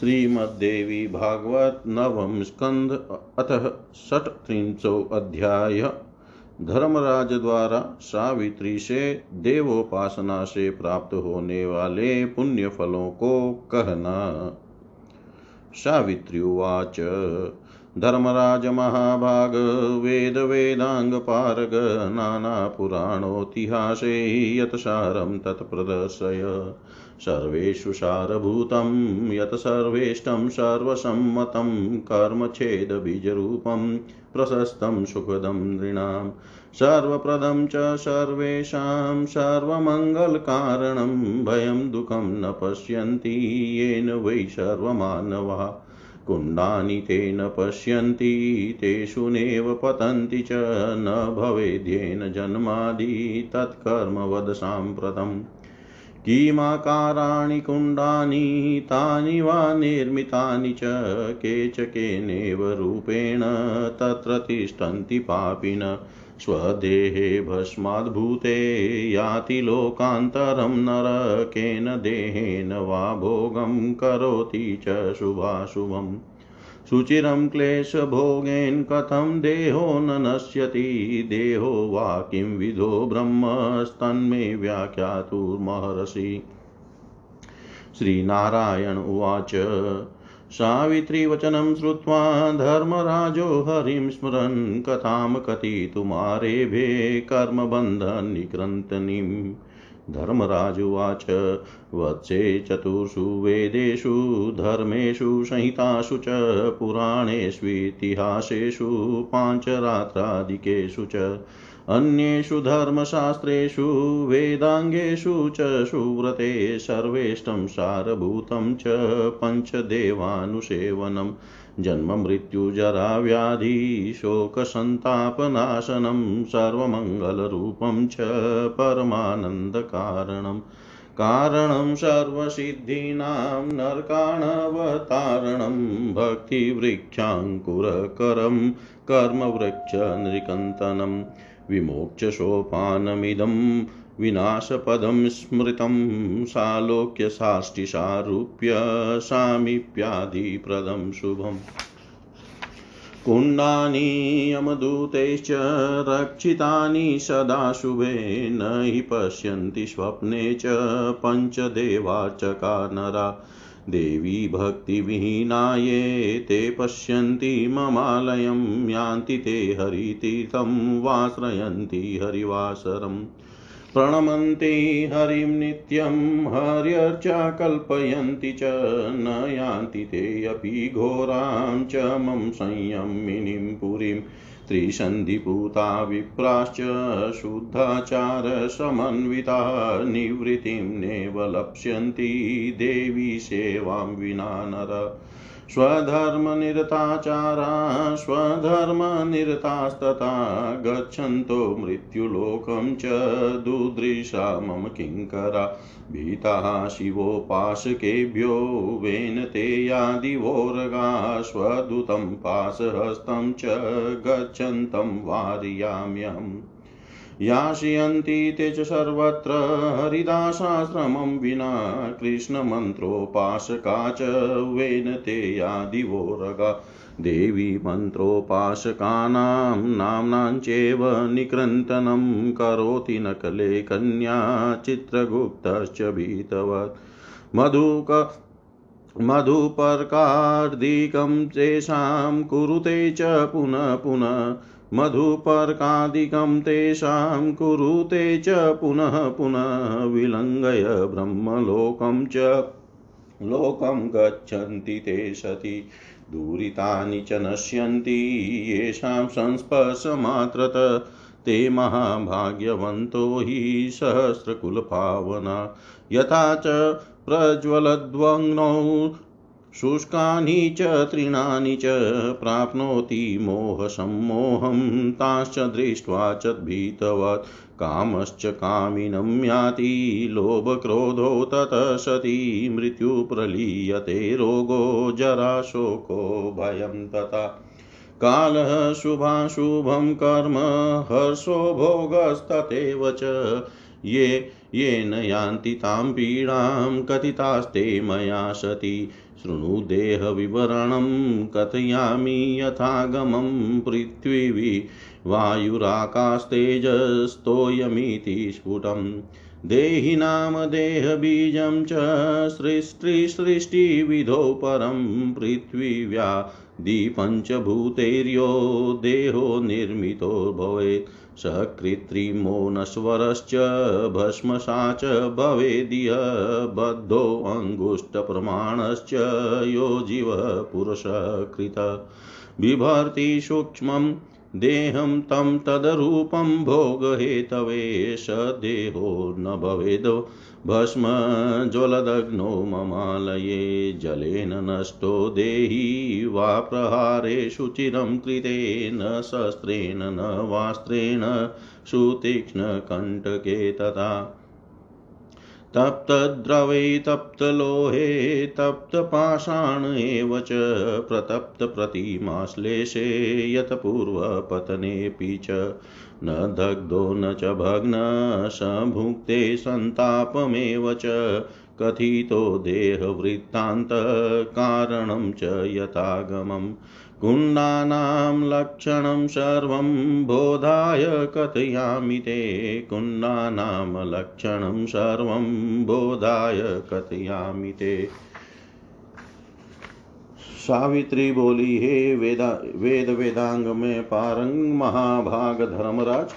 श्रीमद्देवी भागवत नवम स्कंद, अतः अध्याय धर्मराज द्वारा सावित्री से देवोपासना से प्राप्त होने वाले पुण्य फलों को कहना। सावित्री उवाच, धर्मराज महाभाग, वेद वेदांग पारग, नाना पुराणोतिहासे यत्सारं तत्प्रदर्शय। सर्वेषु सारभूतं यत् सर्वेष्टं सर्वसम्मतं, कर्मच्छेदबीजरूपं, प्रशस्तं सुखदं नृणां। सर्वप्रदं च सर्वेषां सर्वमङ्गलकारणं, भयं दुःखं न पश्यन्ति, येन वै सर्वमानवाः। कुण्डानि ते न पश्यन्ति, तेषु नैव पतन्ति च, न भवेद्येन जन्मादि तत्कर्म वद साम्प्रतम्। किमाकाराणि कुण्डानि तानि वा निर्मितानि च केचकेनेव रूपेण तत्र तिष्ठन्ति पापिन। स्वदेहे भस्माद्भूते याति लोकान्तरं नर केन देहेन वा भोगं करोति च शुभाशुभम्। सुचिरं क्लेशभोगेन कथं देहो न नश्यति? देहो वा किं विधो ब्रह्मस्तन्मे व्याख्यातुर्महर्षि? श्रीनारायण उवाच, सावित्रीवचनं श्रुत्वा धर्मराजो हरिं स्मरन्, कथां कथितुमारेभे धर्मराजुवाच वत्से चतुर्षु वेदेषु, धर्मेषु, संहितासु च पुराणेष्वितिहासेषु पाञ्चरात्रादिकेषु च। अन्येषु धर्मशास्त्रेषु, वेदाङ्गेषु च, सुव्रते सर्वेष्टं सारभूतं च, पञ्चदेवानुसेवनम्। जन्ममृत्युजराव्याधिशोकसन्तापनाशनं सर्वमङ्गलरूपं च परमानन्दकारणम् कारणं सर्वसिद्धीनां नरकाणवतारणं भक्तिवृक्षाङ्कुरकरं कर्मवृक्षनृकन्तनं विमोक्षसोपानमिदं विनाशपदं स्मृतं सालोक्यसाष्टिसारूप्य सामीप्यादिप्रदं शुभम्। कुण्डानि यमदूतैश्च रक्षितानि सदा शुभे न हि पश्यन्ति स्वप्ने च पञ्चदेवार्चका नरा देवी भक्तिविहीना ये ते पश्यन्ति ममालयं, यान्ति ते हरितीर्थं, वाश्रयन्ति हरिवासरम्। प्रणमन्ति हरिं नित्यं हर्यर्चा कल्पयन्ति च न यान्ति ते अपि घोरां च मम संयमिनीं पुरीं त्रिसन्धिपूता विप्राश्च शुद्धाचारसमन्विता निवृत्तिं नैव लप्स्यन्ति देवी सेवां विना नर स्वधर्मनिरताचारा, स्वधर्मनिरतास्तथा गच्छन्तो मृत्युलोकं च दुदृशा मम किङ्करा। भीताः शिवोपासकेभ्यो वेन ते यादिवोरगा, स्वदूतं पाशहस्तं च गच्छन्तं वारयाम्यहम्। याशयन्ति ते च सर्वत्र हरिदासाश्रमं विना कृष्णमन्त्रोपासका च वेन ते यादिवोरगा देवी मन्त्रोपासकानां नाम्नाञ्चेव निकृन्तनं करोति नकले कन्या चित्रगुप्तश्च भीतवत्। मधुक मधुपर्कार्दिकं तेषां कुरुते च पुनः पुनः मधुपर्कादिकं तेषां कुरुते च पुनः पुनः विलङ्घय ब्रह्मलोकं च। लोकं गच्छन्ति ते सति, दूरितानि च नश्यन्ति, येषां संस्पर्शमात्रत। ते महाभाग्यवन्तो हि सहस्रकुलपावना। यथा च प्रज्वलद्वग्नौ शुष्कानि च, तृणानि च प्राप्नोति मोहसम्मोहं, ताश्च दृष्ट्वा च भीतवत्। कामश्च कामिनं याति, लोभक्रोधो ततः सति, मृत्युप्रलीयते रोगो जराशोको भयं तथा। कालः शुभाशुभं कर्म, हर्षो भोगस्तथैव च। ये, येन यान्ति तां पीडां, कथितास्ते मया सति। शृणु देहविवरणं कथयामि यथागमं पृथ्वी वायुराकास्तेजस्तोयमिति स्फुटम् देहिनां देहबीजं च सृष्टिसृष्टिविधौ परं पृथ्वीव्या दीपञ्चभूतैर्यो देहो निर्मितो भवेत्। सकृत्रिमो नश्वरश्च भस्मसा च भवेदिह बद्धोऽङ्गुष्ठप्रमाणश्च यो जीव पुरुषकृत। बिभर्ति सूक्ष्मं देहं तं तदरूपं भोगहेतवे, स देहो न भवेद्। भस्म ज्वलदग्नो ममालये जलेन नष्टो देही वा प्रहारेषु चिरं कृतेन शस्त्रेण न वास्त्रेण सुतीक्ष्णकण्टके तथा। तप्तद्रवे तप्तलोहे तप्तपाषाण एव च प्रतप्तप्रतिमाश्लेषे यत् पूर्वपतनेऽपि च। न दग्धो न च भग्न सभुक्ते सन्तापमेव च। कथितो देहवृत्तान्तकारणं च यथागमम् कुण्डानां लक्षणं सर्वं बोधाय कथयामि ते। कुण्डानां लक्षणं सर्वं बोधाय कथयामि ते। सावित्री बोली, हे वेदा, वेद वेदांग में पारंग महाभाग धर्मराज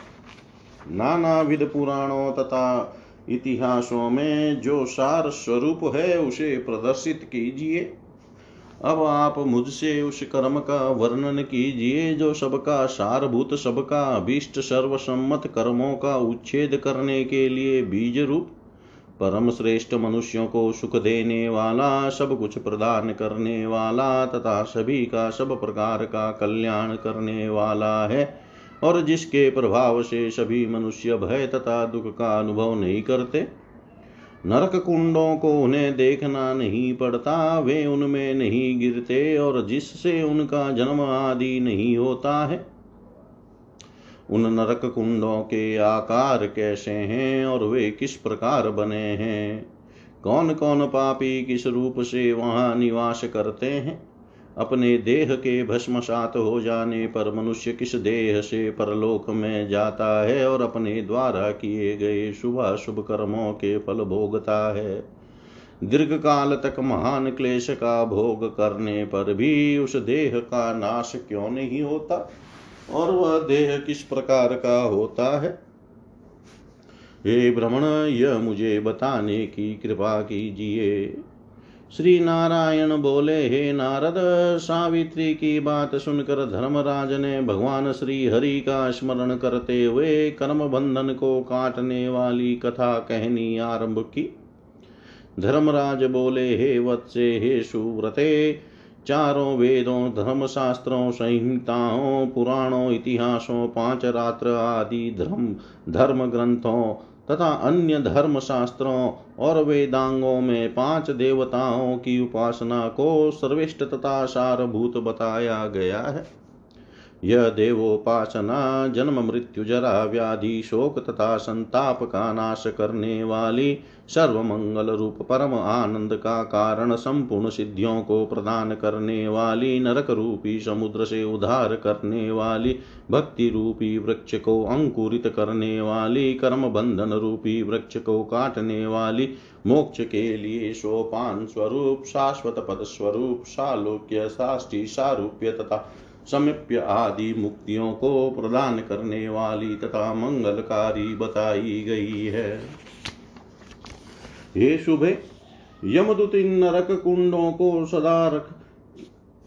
नाना विध पुराणों तथा इतिहासों में जो सार स्वरूप है, उसे प्रदर्शित कीजिए। अब आप मुझसे उस कर्म का वर्णन कीजिए, जो सबका सारभूत, सबका अभीष्ट, सर्वसम्मत कर्मों का उच्छेद करने के लिए बीज रूप परम श्रेष्ठ मनुष्यों को सुख देने वाला, सब कुछ प्रदान करने वाला, तथा सभी का सब प्रकार का कल्याण करने वाला है। और जिसके प्रभाव से सभी मनुष्य भय तथा दुख का अनुभव नहीं करते, नरक कुंडों को उन्हें देखना नहीं पड़ता, वे उनमें नहीं गिरते, और जिससे उनका जन्म आदि नहीं होता है उन नरक कुंडों के आकार कैसे हैं और वे किस प्रकार बने हैं? कौन कौन पापी किस रूप से वहाँ निवास करते हैं? अपने देह के भस्मसात हो जाने पर मनुष्य किस देह से परलोक में जाता है और अपने द्वारा किए गए शुभ शुभ कर्मों के फल भोगता है? दीर्घ काल तक महान क्लेश का भोग करने पर भी उस देह का नाश क्यों नहीं होता? और वह देह किस प्रकार का होता है? हे भ्रमण यह मुझे बताने की कृपा कीजिए। श्री नारायण बोले, हे नारद, सावित्री की बात सुनकर धर्मराज ने भगवान श्री हरि का स्मरण करते हुए कर्म बंधन को काटने वाली कथा कहनी आरंभ की। धर्मराज बोले, हे वत्से, हे सुव्रते चारों वेदों, धर्मशास्त्रों, संहिताओं, पुराणों, इतिहासों पाँच रात्र आदि धर्म धर्म ग्रंथों तथा अन्य धर्मशास्त्रों और वेदांगों में पाँच देवताओं की उपासना को सर्वेष्ठ तथा सारभूत बताया गया है। यह देवोपासना, जन्म मृत्यु, जरा व्याधि, शोक तथा संताप का नाश करने वाली सर्वमंगल रूप परम आनंद का कारण संपूर्ण सिद्धियों को प्रदान करने वाली, नरक रूपी, समुद्र से उद्धार करने वाली, भक्ति रूपी वृक्ष को अंकुरित करने वाली, कर्म बंधन रूपी वृक्ष को काटने वाली, मोक्ष के लिए सोपान स्वरूप, शाश्वत पद स्वरूप, सालोक्य, साष्टी, सारूप्य तथा समीप्य आदि मुक्तियों को प्रदान करने वाली तथा मंगलकारी बताई गई है। हे शुभे यमदूत इन नरक कुंडों को सदा रख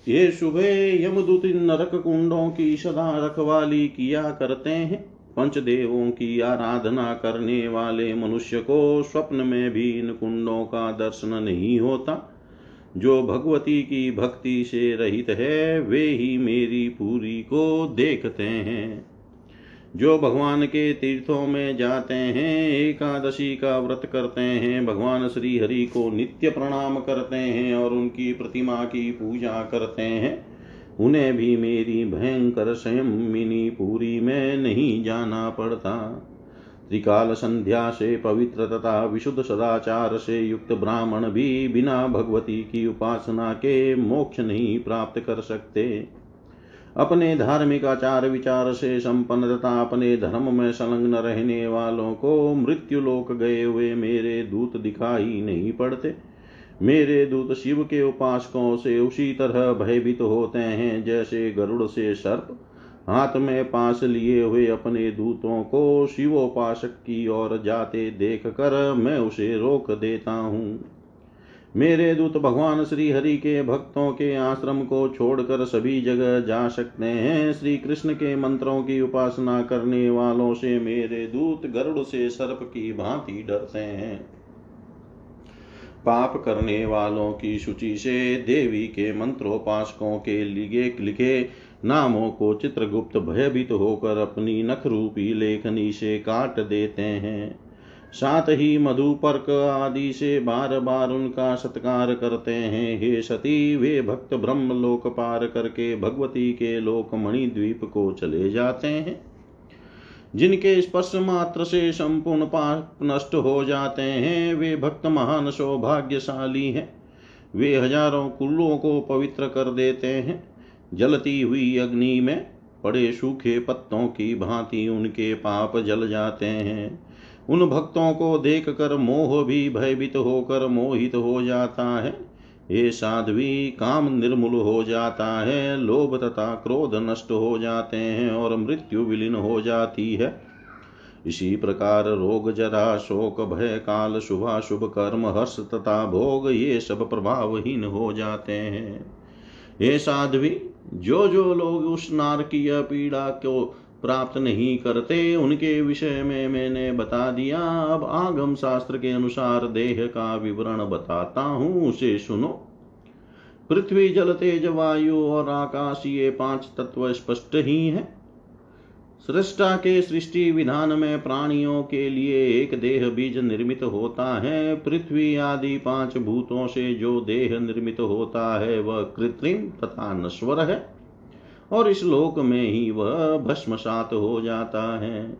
ये शुभे यमदूत इन नरक कुंडों की सदा रखवाली किया करते हैं। पंचदेवों की आराधना करने वाले मनुष्य को स्वप्न में भी इन कुंडों का दर्शन नहीं होता। जो भगवती की भक्ति से रहित है, वे ही मेरी पूरी को देखते हैं। जो भगवान के तीर्थों में जाते हैं, एकादशी का व्रत करते हैं, भगवान श्री हरि को नित्य प्रणाम करते हैं और उनकी प्रतिमा की पूजा करते हैं, उन्हें भी मेरी भयंकर स्वयं मिनी पूरी में नहीं जाना पड़ता। त्रिकाल संध्या से पवित्र तथा विशुद्ध सदाचार से युक्त ब्राह्मण भी बिना भगवती की उपासना के मोक्ष नहीं प्राप्त कर सकते। अपने धार्मिक आचार विचार से संपन्न तथा अपने धर्म में संलग्न रहने वालों को मृत्यु लोक गए हुए मेरे दूत दिखाई नहीं पड़ते। मेरे दूत शिव के उपासकों से उसी तरह भयभीत होते हैं जैसे गरुड़ से सर्प हाथ में पास लिए हुए अपने दूतों को शिवोपासक की ओर जाते देख कर मैं उसे रोक देता हूँ। मेरे दूत भगवान श्री हरि के भक्तों के आश्रम को छोड़कर सभी जगह जा सकते हैं। श्री कृष्ण के मंत्रों की उपासना करने वालों से मेरे दूत गरुड़ से सर्प की भांति डरते हैं। पाप करने वालों की सूची से देवी के मंत्रोपासकों के लिए लिखे नामों को चित्रगुप्त भयभीत होकर अपनी नख रूपी लेखनी से काट देते हैं। साथ ही मधुपर्क आदि से बार बार उनका सत्कार करते हैं। हे सती, वे भक्त ब्रह्म लोक पार करके भगवती के लोक मणिद्वीप को चले जाते हैं, जिनके स्पर्श मात्र से संपूर्ण पाप नष्ट हो जाते हैं। वे भक्त महान सौभाग्यशाली हैं। वे हज़ारों कुलों को पवित्र कर देते हैं। जलती हुई अग्नि में पड़े सूखे पत्तों की भांति उनके पाप जल जाते हैं। उन भक्तों को देख कर मोह भी भयभीत होकर मोहित हो जाता है। ये साध्वी, काम निर्मूल हो जाता है, लोभ तथा क्रोध नष्ट हो जाते हैं और मृत्यु विलीन हो जाती है। इसी प्रकार रोग जरा, शोक, भय, काल, शुभाशुभ, कर्म, हर्ष तथा भोग, ये सब प्रभावहीन हो जाते हैं। ये साध्वी जो जो लोग उस नारकीय पीड़ा को प्राप्त नहीं करते, उनके विषय में मैंने बता दिया। अब आगम शास्त्र के अनुसार देह का विवरण बताता हूँ, उसे सुनो। पृथ्वी, जल, तेज, वायु और आकाश, ये पाँच तत्व स्पष्ट ही हैं। सृष्टा के सृष्टि विधान में प्राणियों के लिए एक देह बीज निर्मित होता है। पृथ्वी आदि पाँच भूतों से जो देह निर्मित होता है, वह कृत्रिम तथा नश्वर है और इस लोक में ही वह भस्मसात हो जाता है।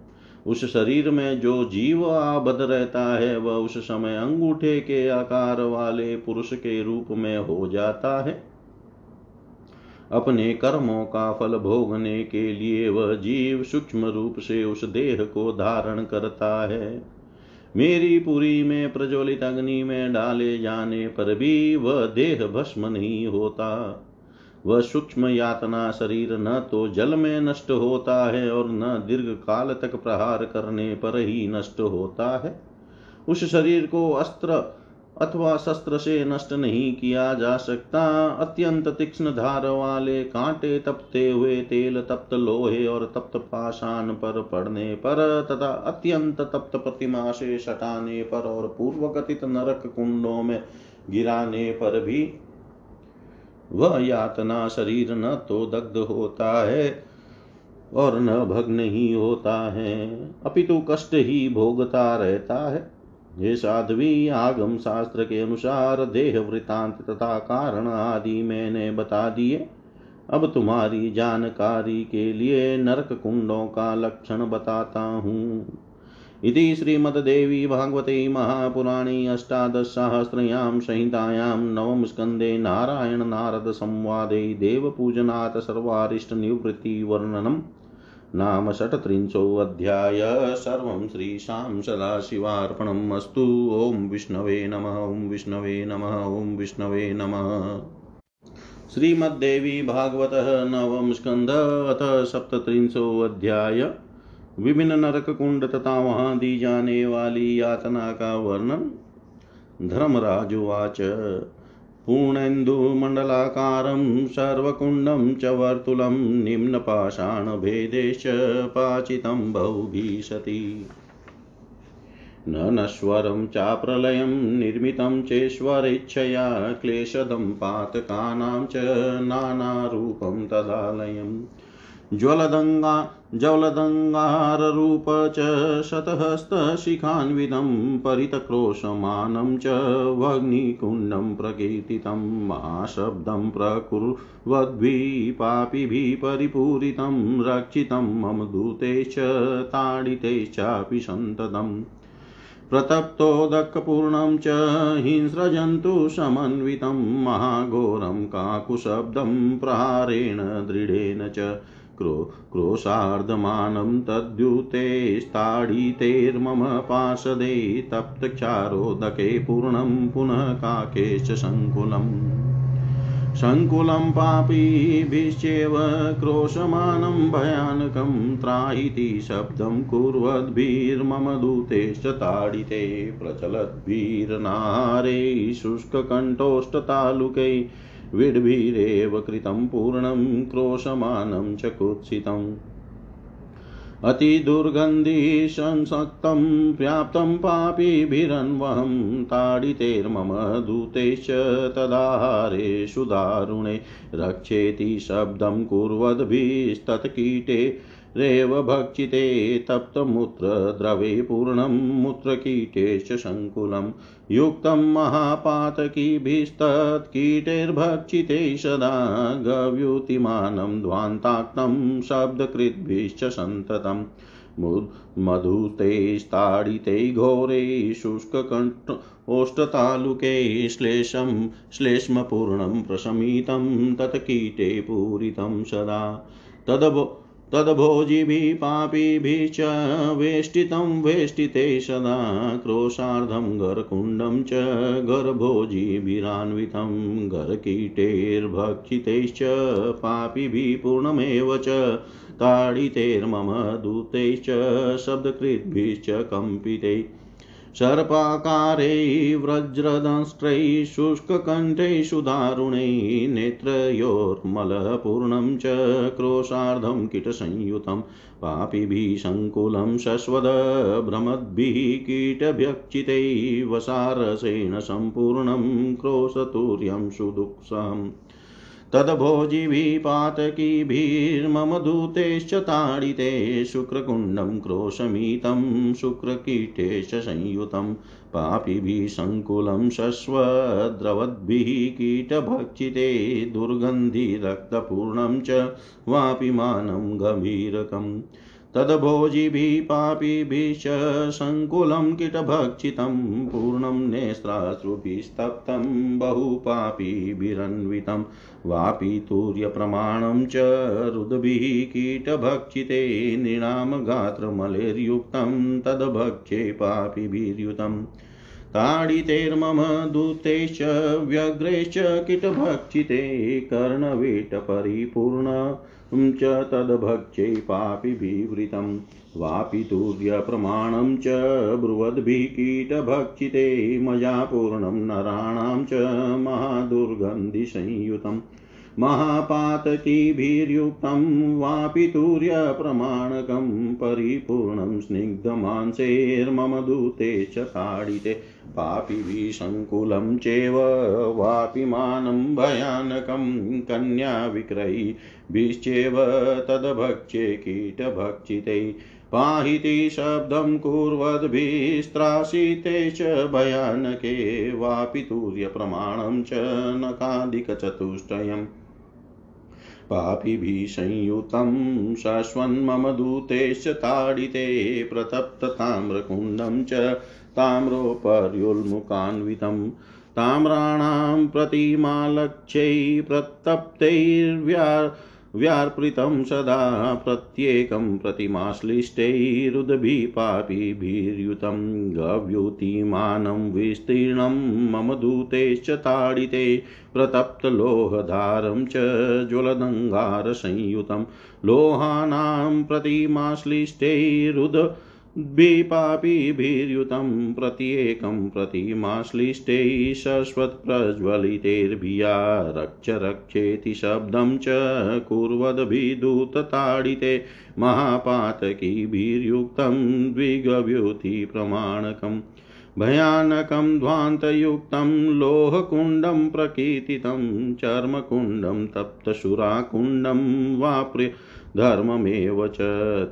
उस शरीर में जो जीव आबद रहता है, वह उस समय अंगूठे के आकार वाले पुरुष के रूप में हो जाता है। अपने कर्मों का फल भोगने के लिए वह जीव सूक्ष्म रूप से उस देह को धारण करता है। मेरी पुरी में प्रज्वलित अग्नि में डाले जाने पर भी वह देह भस्म नहीं होता। वह सूक्ष्म यातना शरीर न तो जल में नष्ट होता है और न दीर्घ काल तक प्रहार करने पर ही नष्ट होता है। उस शरीर को अस्त्र अथवा शस्त्र से नष्ट नहीं किया जा सकता। अत्यंत तीक्ष्ण धार वाले कांटे तपते हुए तेल तप्त लोहे और तप्त पाषाण पर पड़ने पर तथा अत्यंत तप्त प्रतिमा से सटाने पर और पूर्व कथित नरक कुंडों में गिराने पर भी वह यातना शरीर न तो दग्ध होता है और न भग्न ही होता है। अपितु कष्ट ही भोगता रहता है। ये साध्वी आगम शास्त्र के अनुसार देह वृतांत तथा कारण आदि मैंने बता दिए। अब तुम्हारी जानकारी के लिए नरक कुंडों का लक्षण बताता हूँ। इति श्रीमद्देवी भागवते महापुराणे अष्टादशसहस्रयां संहितायां नवमस्कन्धे नारायणनारदसंवादे देवपूजनात् सर्वारिष्टनिवृत्तिवर्णनम् नाम षट्त्रिंशोऽध्याय सर्वं श्रीशां सदाशिवार्पणम् अस्तु। ॐ विष्णवे नमः, ॐ विष्णवे नमः, ॐ विष्णवे नमः। श्रीमद्देवी भागवतः नवम स्कंद अथ सप्तत्रिंशोऽध्याय विभिन्न नरक कुंड तथा वहाँ दी जाने वाली यातना का वर्णन धर्मराजुवाच पूर्णेन्दुमण्डलाकारं सर्वकुण्डं च वर्तुलं निम्नपाषाणभेदेश्च पाचितं बहुभिशति न नश्वरं चाप्रलयं निर्मितं चेश्वरेच्छया क्लेशदं पातकानां च नानारूपं तदालयम्। ज्वलदङ्गा ज्वलदङ्गाररूप च शतहस्तशिखान्वितं, परितक्रोशमानं च वह्निकुण्डं प्रकीर्तितं, महाशब्दं प्रकुर्वद्भिः पापिभिः परिपूरितं रक्षितं मम दूते च ताडिते चापि सन्ततम् प्रतप्तोदकपूर्णं च हिंस्रजन्तुसमन्वितं महाघोरं काकुशब्दं प्रहारेण दृढेन च क्रो क्रोशार्धमानं तद्युतेस्ताडितेर्मम पार्षदे तप्तक्षारोदके पूर्णं पुनः काके च सङ्कुलम् सङ्कुलं पापीभिश्चेव क्रोशमानं भयानकं त्रायिति शब्दं कुर्वद्भिर्मम दूतेश्च ताडिते प्रचलद्भिर्नारे शुष्ककण्ठोष्ठतालुकै विड्भिरेव कृतं पूर्णं क्रोशमानं च कुत्सितम् अतिदुर्गन्धिसंसक्तं व्याप्तं पापीभिरन्वहं ताडितेर्मम दूतेश्च तदाहारेषु दारुणे रक्षेति शब्दं कुर्वद्भिस्तत्कीटे रेव भक्षिते तप्तमूत्रद्रवे पूर्णं मूत्रकीटेश्च सङ्कुलं युक्तं महापातकीभिस्तत्कीटैर्भक्षिते सदा गव्युतिमानं ध्वान्ताक्तं शब्दकृद्भिश्च सन्ततम्। मधुते घोरे शुष्ककण्ठ ओष्ठतालुके श्लेषं श्लेष्मपूर्णं प्रशमितं तत्कीटे पूरितं सदा। तदभो पापी पापिभिः च, वेष्टितं वेष्टिते सदा, क्रोशार्धं गरकुण्डं च गर्भोजीभिरान्वितं गरकीटैर्भक्षितैश्च पापिभिः पूर्णमेव च ताडितैर्मम दूतैश्च, शब्दकृद्भिश्च, कम्पितैः। सर्पाकारैः व्रज्रदंष्ट्रैः शुष्ककण्ठैषु दारुणैः नेत्रयोर्मलपूर्णं च क्रोशार्धं किटसंयुतं पापिभिः सङ्कुलं शश्वदभ्रमद्भिः कीटभ्यक्षितैः वसारसेन सम्पूर्णं क्रोशतुर्यं सुदुःसम् तद्भोजिभिः पातकीभिर्मम दूतेश्च ताडिते शुक्रकुण्डं क्रोशमितं शुक्रकीटेश्च संयुतं पापिभिः सङ्कुलं शश्वद्रवद्भिः कीटभक्षिते दुर्गन्धिरक्तपूर्णं च वापिमानं गभीरकम् तद्भोजिभिः पापिभिश्च सङ्कुलं किटभक्षितं पूर्णं नेस्त्राश्रुभिस्तप्तं बहुपापिभिरन्वितं वापितूर्यप्रमाणं च रुद्भिः कीटभक्षिते नृणामगात्रमलेर्युक्तं तद्भक्षे पापिभिर्युतम् ताडितैर्मम दूतैश्च व्यग्रैश्च किटभक्षिते कर्णवीटपरिपूर्ण च तद्भक्षे पापिभिवृतं वापितुर्यप्रमाणं च ब्रुवद्भिः कीटभक्षिते मया पूर्णं नराणां च महादुर्गन्धिसंयुतम् महापातकीभिर्युक्तं वापितुर्यप्रमाणकं परिपूर्णं स्निग्धमांसेर्मम दूते च ताडिते पापिभिः सङ्कुलं चेव वापिमानं भयानकं कन्याविक्रयीभिश्चेव तद्भक्ष्ये कीटभक्षिते पाहिति शब्दं कुर्वद्भिस्त्रासिते च भयानके वापि तुर्यप्रमाणं च नकादिकचतुष्टयम्। पापिभिः संयुतं शाश्वन्मम दूतेश्च ताडिते प्रतप्तताम्रकुण्डं च ताम्रोपर्युल्मुखान्वितं ताम्राणां प्रतिमालक्ष्यै प्रतप्तैर्व्या व्यार्पृतं सदा प्रत्येकं प्रतिमाश्लिष्टैरुद्भिः पापिभिर्युतं गव्युतिमानं विस्तीर्णं मम दूतेश्च ताडिते। प्रतप्तलोहधारं च ज्वलदङ्गारसंयुतं लोहानां प्रतिमाश्लिष्टैरुद द्विपापीभिर्युतं प्रत्येकं प्रतिमाश्लिष्टैः शश्वत्प्रज्वलितैर्भिया रक्ष रक्षेति शब्दं च कुर्वद्भिदूतताडिते महापातकीभिर्युक्तं द्विगव्युतिप्रमाणकम् भयानकं ध्वान्तयुक्तं लोहकुण्डं प्रकीर्तितं चर्मकुण्डं तप्तशुराकुण्डं वा प्रिय धर्ममेव च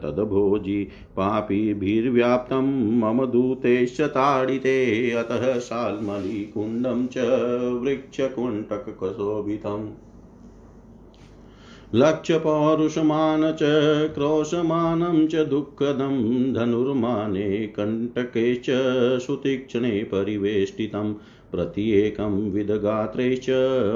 तद्भोजि पापीभिर्व्याप्तं मम दूतेश्च ताडिते। अतः शाल्मलीकुण्डं च वृक्षकुण्टकशोभितम् लक्ष्यपौरुषमान च, क्रोशमानं च, दुःखदं धनुर्माने कण्टके सुतीक्ष्णे परिवेष्टितं। प्रत्येकं विदगात्रैश्च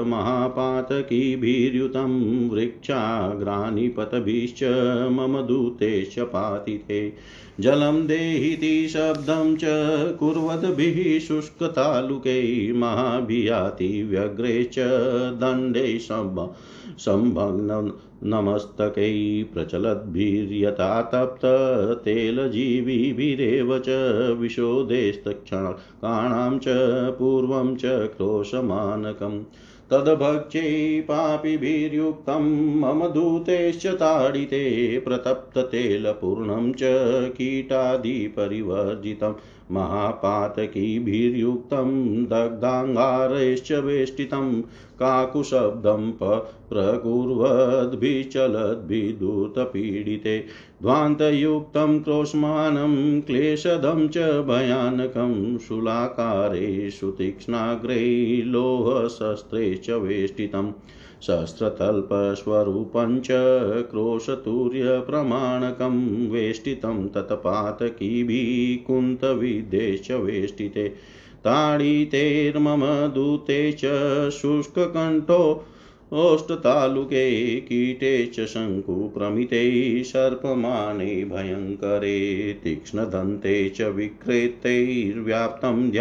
महापातकीभिर्युतं वृक्षाग्रानिपतभिश्च मम दूतेश्च पातिते जलं देहीति शब्दं च कुर्वद्भिः शुष्कतालुकै महाभियाति व्यग्रे च दण्डे सम्भग्न नमस्तकै प्रचलद्भिर्यथा तप्ततेलजीविभिरेव च विशोदेस्तक्षणानां च पूर्वं च क्रोशमानकम्। तद्भक्ष्यै पापिभिर्युक्तं मम दूतेश्च ताडिते प्रतप्ततेलपूर्णं च कीटादिपरिवर्जितं महापातकीभिर्युक्तं दग्धाङ्गारैश्च वेष्टितं काकुशब्दं प्रकुर्वद्भिचलद्भिदूतपीडिते। ध्वान्तयुक्तं क्रोशमानं क्लेशदं च भयानकं शूलाकारेषु तीक्ष्णाग्रे लोहशस्त्रे च वेष्टितं। शस्त्रतल्पस्वरूपं च क्रोशतूर्यप्रमाणकं वेष्टितं तत्पातकीभिः कुन्तविद्येश्च वेष्टिते ताडितेर्मम दूते च शुष्ककण्ठो ओष्टतालुके कीटे च शङ्कुप्रमिते सर्पमाने भयङ्करे, तीक्ष्णदन्ते च विक्रेतैर्व्याप्तं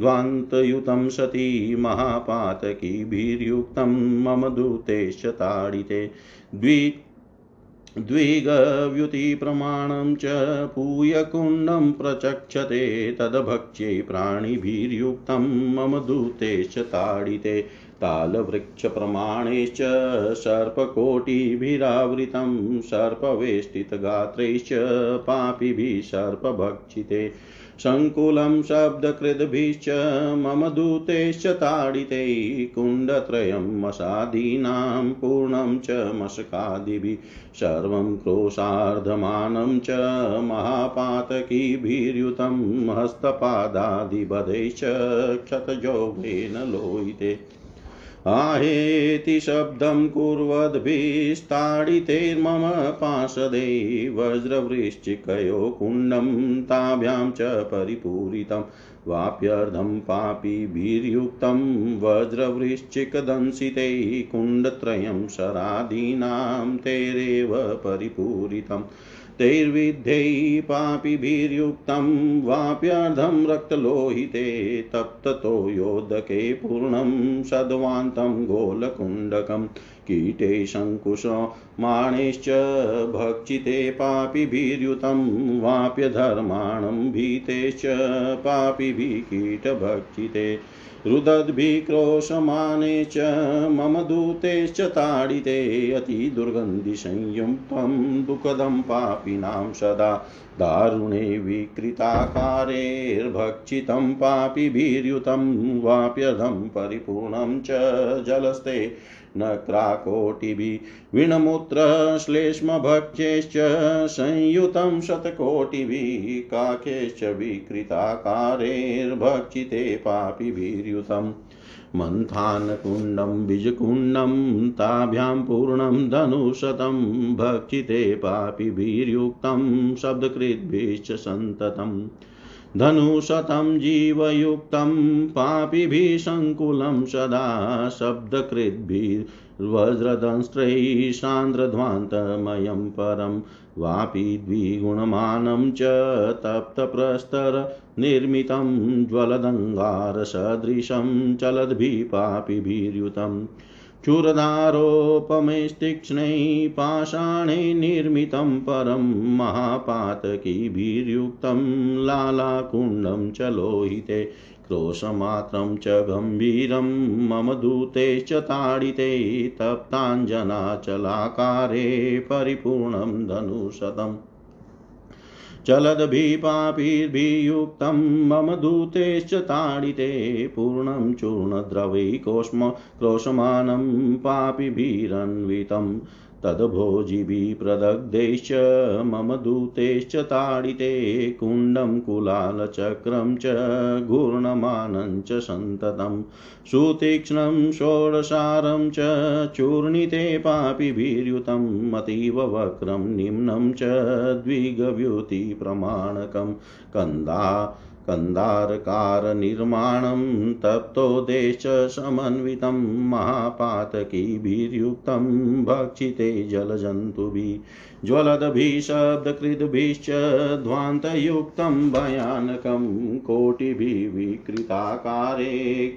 ध्वान्तयुतं सती महापातकीभिर्युक्तं मम दूतेश्च ताडिते। द्वि द्विगव्युतिप्रमाणं च पूयकुण्डं प्रचक्षते तद्भक्ष्ये प्राणिभिर्युक्तं मम दूतेश्च ताडिते। तालवृक्षप्रमाणैश्च सर्पकोटिभिरावृतं, सर्पवेष्टितगात्रैश्च पापिभिः सर्पभक्षिते। सङ्कुलं शब्दकृद्भिश्च, मम दूतेश्च ताडिते। कुण्डत्रयं मसादीनां, पूर्णं च मशकादिभिः। सर्वं क्रोशार्धमानं च महापातकीभिर्युतं हस्तपादादिबधैश्च क्षतजौभेन लोहिते। आहेति शब्दं कुर्वद्भिस्ताडितैर्मम पार्षदे वज्रवृश्चिकयो कुण्डं ताभ्यां च परिपूरितं। वाप्यर्धं पापीभिर्युक्तं वज्रवृश्चिकदंसिते कुण्डत्रयं शरादीनां तैरेव परिपूरितम्। तैर्विद्धैः पापिभिर्युक्तं वाप्यर्धं रक्तलोहिते तप्ततो योदके पूर्णं सद्वान्तं गोलकुण्डकं कीटे शङ्कुशमाणैश्च भक्षिते पापिभिर्युतं वाप्यधर्माणं भीतेश्च पापिभिः कीटभक्षिते रुदद्भिक्रोशमाने च मम दूतेश्च ताडिते अतिदुर्गन्धिसंयुक्तं दुःखदं पापिनां सदा। दारुणे विकृताकारेर्भक्षितं पापिभिर्युतं वाप्यधं परिपूर्णं च जलस्ते। नक्राकोटिभिः विणमूत्रश्लेष्मभक्ष्यैश्च संयुतं शतकोटिभिः काकेश्च विकृताकारेर्भक्षिते पापिभिर्युतम् मन्थानकुण्डं बीजकुण्डं ताभ्यां पूर्णं धनुशतं भक्षिते पापिभिर्युक्तं शब्दकृद्भिश्च सन्ततम्। धनुशतं जीवयुक्तं पापिभिः सङ्कुलं सदा शब्दकृद्भिर्वज्रदंष्ट्रैः सान्द्रध्वान्तमयं परं वापि द्विगुणमानं च तप्तप्रस्तरनिर्मितं ज्वलदङ्गारसदृशं चलद्भिः पापिभिर्युतम् चूरदारोपमेस्तीक्ष्णैः पाषाणै निर्मितं परं महापातकीभिर्युक्तं लालाकुण्डं च लोहिते, क्रोशमात्रं च गम्भीरं, मम दूतेश्च ताडिते, तप्ताञ्जनाचलाकारे परिपूर्णं धनुशतम् चलद्भिः पापीर्भियुक्तं मम दूतेश्च ताडिते पूर्णं चूर्णद्रवैकोष्म क्रोशमानं पापिभिरन्वितम् तद्भोजिभिः प्रदग्धैश्च मम दूतैश्च ताडिते, कुण्डं कुलालचक्रं च, घूर्णमानं च सन्ततं, सुतीक्ष्णं षोडशारं च, चूर्णिते पापिभिर्युतम् अतीव वक्रं निम्नं च, द्विगव्युतिप्रमाणकं, कन्दा कन्दारकारनिर्माणं तप्तो देश समन्वितं महापातकीभिर्युक्तं भक्षिते जलजन्तुभिः ज्वलद्भिः शब्दकृद्भिश्च ध्वान्तयुक्तं भयानकं कोटिभिः विकृताकारे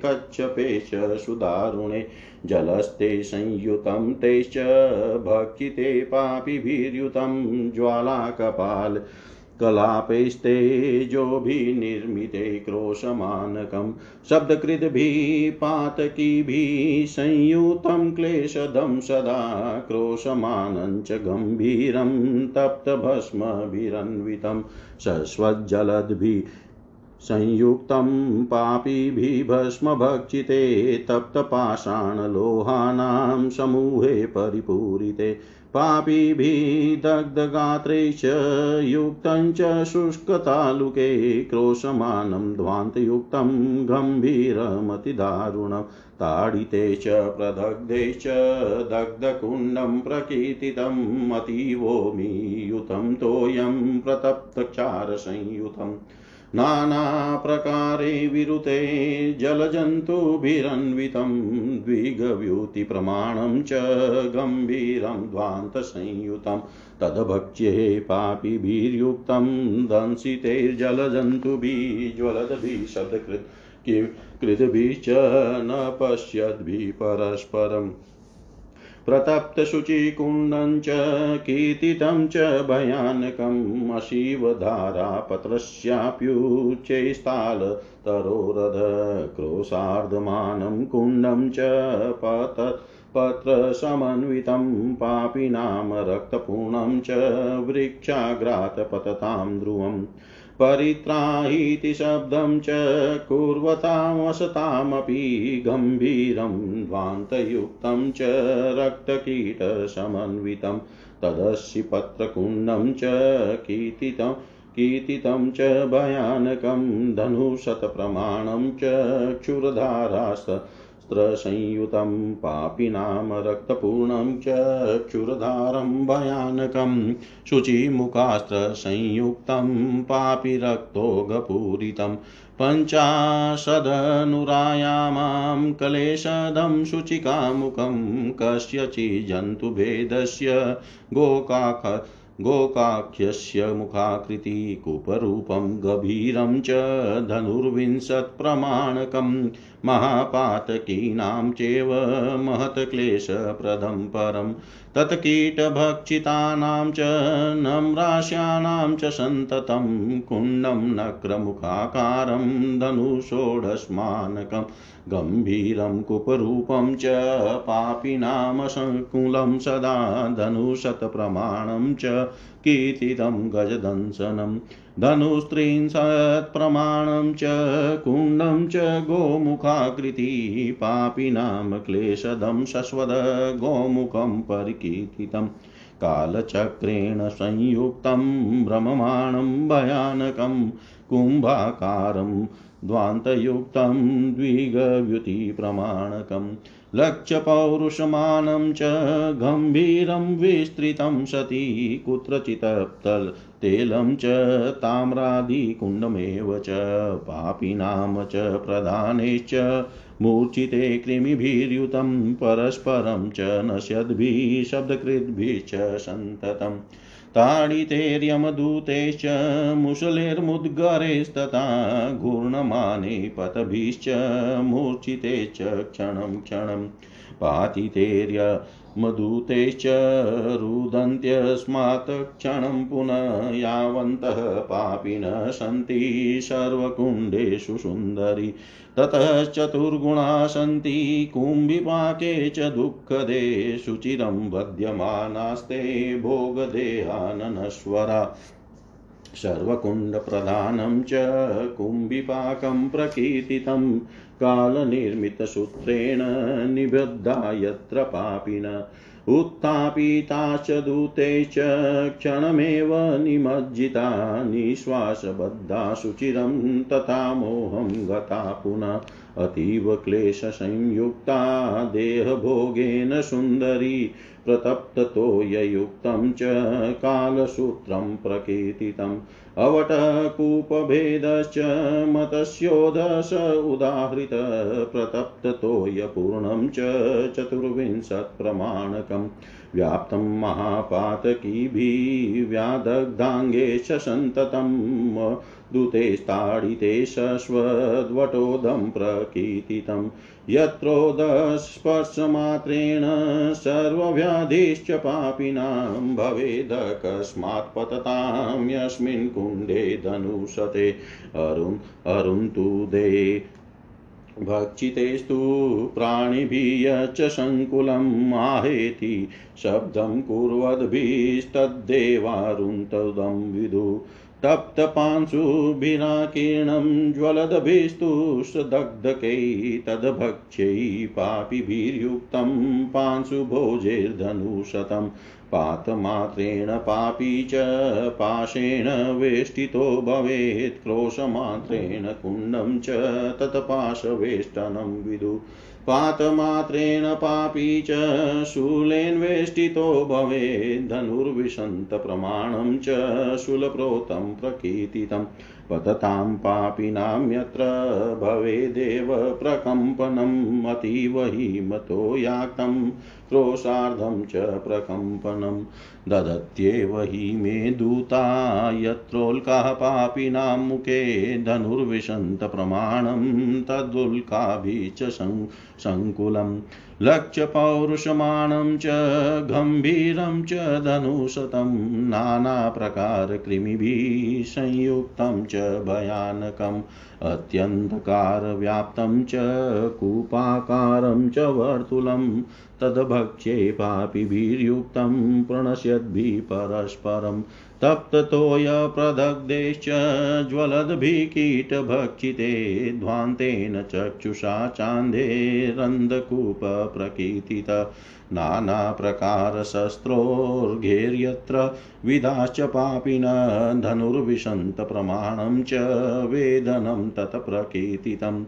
कच्छपेश सुदारुणे जलस्ते संयुतं तैश्च भक्षिते पापिभिर्युतं ज्वालाकपाल कलापैस्तेजोभिर्निर्मिते क्रोशमानकं। शब्दकृद्भिः पातकीभिः संयुतं क्लेशदं सदा क्रोशमानं च गम्भीरं तप्तभस्मभिरन्वितं। शश्वज्जलद्भिः संयुक्तं पापिभिः भस्मभक्षिते, तप्तपाषाणलोहानां समूहे परिपूरिते। पापिभिः दग्धगात्रैश्च युक्तं च शुष्कतालुके क्रोशमानं ध्वान्तयुक्तं गम्भीरमतिदारुणं ताडिते च प्रदग्धैश्च दग्धकुण्डं प्रकीर्तितम् अतीवोमियुतं तोयं प्रतप्तक्षारसंयुतम् नानाप्रकारे विरुते जलजन्तुभिरन्वितं द्विगव्यूतिप्रमाणं च गम्भीरं ध्वान्तसंयुतं तद्भक्ष्ये पापिभिर्युक्तं दंसितैर्जलजन्तुभिः ज्वलद्भिः शब्दकृत् कृतभिश्च न पश्यद्भिः परस्परम् प्रतप्तशुचिकुण्डं च कीर्तितं च भयानकम् अशीवधारापत्रस्याप्युच्चैस्तालतरोरध क्रोशार्धमानं कुण्डं च पत पत्रसमन्वितं पापिनां रक्तपूर्णं च वृक्षाग्रातपततां ध्रुवम् परित्राहीति शब्दं च कुर्वतामसतामपि गम्भीरं ध्वान्तयुक्तं च रक्तकीटसमन्वितं तदस्य पत्रकुण्डं च कीर्तितं कीर्तितं च भयानकं धनुशतप्रमाणं च क्षुरधारास्त अस्त्रसंयुतं पापिनां रक्तपूर्णं च क्षुरधारं भयानकं शुचिमुखास्त्रसंयुक्तं पापिरक्तोगपूरितं पञ्चाशदनुरायामां कलेशदं शुचिकामुकं कस्यचिज्जन्तुभेदस्य गोकाख, गोकाख्यस्य मुखाकृति कुपरूपं गभीरं च धनुर्विंशत्प्रमाणकं महापातकीनां चैव महत्क्लेशप्रदं परं तत्कीटभक्षितानां च नम्रास्यानां च सन्ततं कुण्डं नक्रमुखाकारं धनुषोढस्मानकं गम्भीरं कुपरूपं च पापिनां सङ्कुलं सदा धनुशतप्रमाणं च कीर्तितं गजदंशनं धनुस्त्रिंशत्प्रमाणं च कुण्डं च गोमुखाकृति पापिनां क्लेशदं शश्वद गोमुखं परिकीर्तितम् कालचक्रेण संयुक्तं भ्रममाणं भयानकं कुम्भाकारं द्वान्तयुक्तं द्विगव्युतिप्रमाणकं लक्ष्यपौरुषमानं च गम्भीरं विस्तृतं सति कुत्रचित् तेलं च ताम्रादिकुण्डमेव च पापिनां च, प्रधानैश्च मूर्छिते कृमिभिर्युतं, परस्परं च, नश्यद्भिः शब्दकृद्भिश्च सन्ततम् ताडितैर्यमदूतैश्च मुसलेर्मुद्गरैस्तथा घूर्णमाने पतभिश्च मूर्छिते च क्षणं। क्षणं पातितैर्यमदूतैश्च रुदन्त्यस्मात् क्षणं पुनः यावन्तः पापिनः सन्ति सर्वकुण्डेषु सुन्दरी। ततः चतुर्गुणा सन्ति कुम्भिपाके च दुःखदे शुचिरं बध्यमानास्ते भोगदेहाननश्वरा। सर्वकुण्डप्रधानं च कुम्भिपाकं प्रकीर्तितं कालनिर्मितसूत्रेण निबद्धा यत्र पापिन। उत्थापिताश्च दूते क्षणमेव निमज्जिता निश्वासबद्धा सुचिरं तथा मोहं गता पुनः। अतीव क्लेशसंयुक्ता देहभोगेन सुन्दरी प्रतप्ततोययुक्तं च कालसूत्रं प्रकीर्तितम्। अवटकूपभेदश्च मतस्योदश उदाहृत प्रतप्ततोयपूर्णं च चतुर्विंशत्प्रमाणकम्। व्याप्तं महापातकीभिः व्यादग्धाङ्गे च सन्ततम् दूतेस्ताडिते शश्वद्वटोदं प्रकीर्तितं। यत्रोदस्पर्शमात्रेण सर्वव्याधिश्च पापिनां भवेदकस्मात् पततां यस्मिन् कुण्डे धनुषते। अरुन् अरुन्तु दे भक्षितेस्तु प्राणिभिः च सङ्कुलम् आहेति शब्दं कुर्वद्भिस्तद्देवारुन्तदं विदु। तप्तपांशुभिराकीर्णं ज्वलदभिस्तु सदग्धकै तद्भक्ष्यै पापिभिर्युक्तं पांशुभोजैर्धनुशतं पातमात्रेण पापी च पाशेण वेष्टितो भवेत् क्रोशमात्रेण कुण्डं च तत्पाशवेष्टनं विदु पातमात्रेण पापी च, शूलेन्वेष्टितो भवेत् धनुर्विशन्तप्रमाणं च, शूलप्रोतं प्रकीर्तितं। पततां पापिनां यत्र भवेदेव प्रकम्पनम् अतीव हि मतो याक्तं क्रोशार्धं च प्रकम्पनं। ददत्येव हि मे दूता, यत्रोल्काः पापिनां मुखे धनुर्विशन्तप्रमाणं, तदुल्काभिः च सङ्कुलं। लक्ष्यपौरुषमाणं च, गम्भीरं च धनुशतं नानाप्रकारकृमिभिः संयुक्तं च भयानकम्। अत्यन्धकारव्याप्तं च कूपाकारं च वर्तुलं तद्भक्ष्ये पापिभिर्युक्तं प्रणश्यद्भिः परस्परं तप्ततोयप्रदग्धेश्च ज्वलद्भिः कीटभक्षिते ध्वान्तेन चक्षुषा चान्देरन्धकूपप्रकीर्तित नानाप्रकारशस्त्रोर्घेर्यत्र विधाश्च पापिन धनुर्विशन्तप्रमाणं च वेदनं तत्प्रकीर्तितम्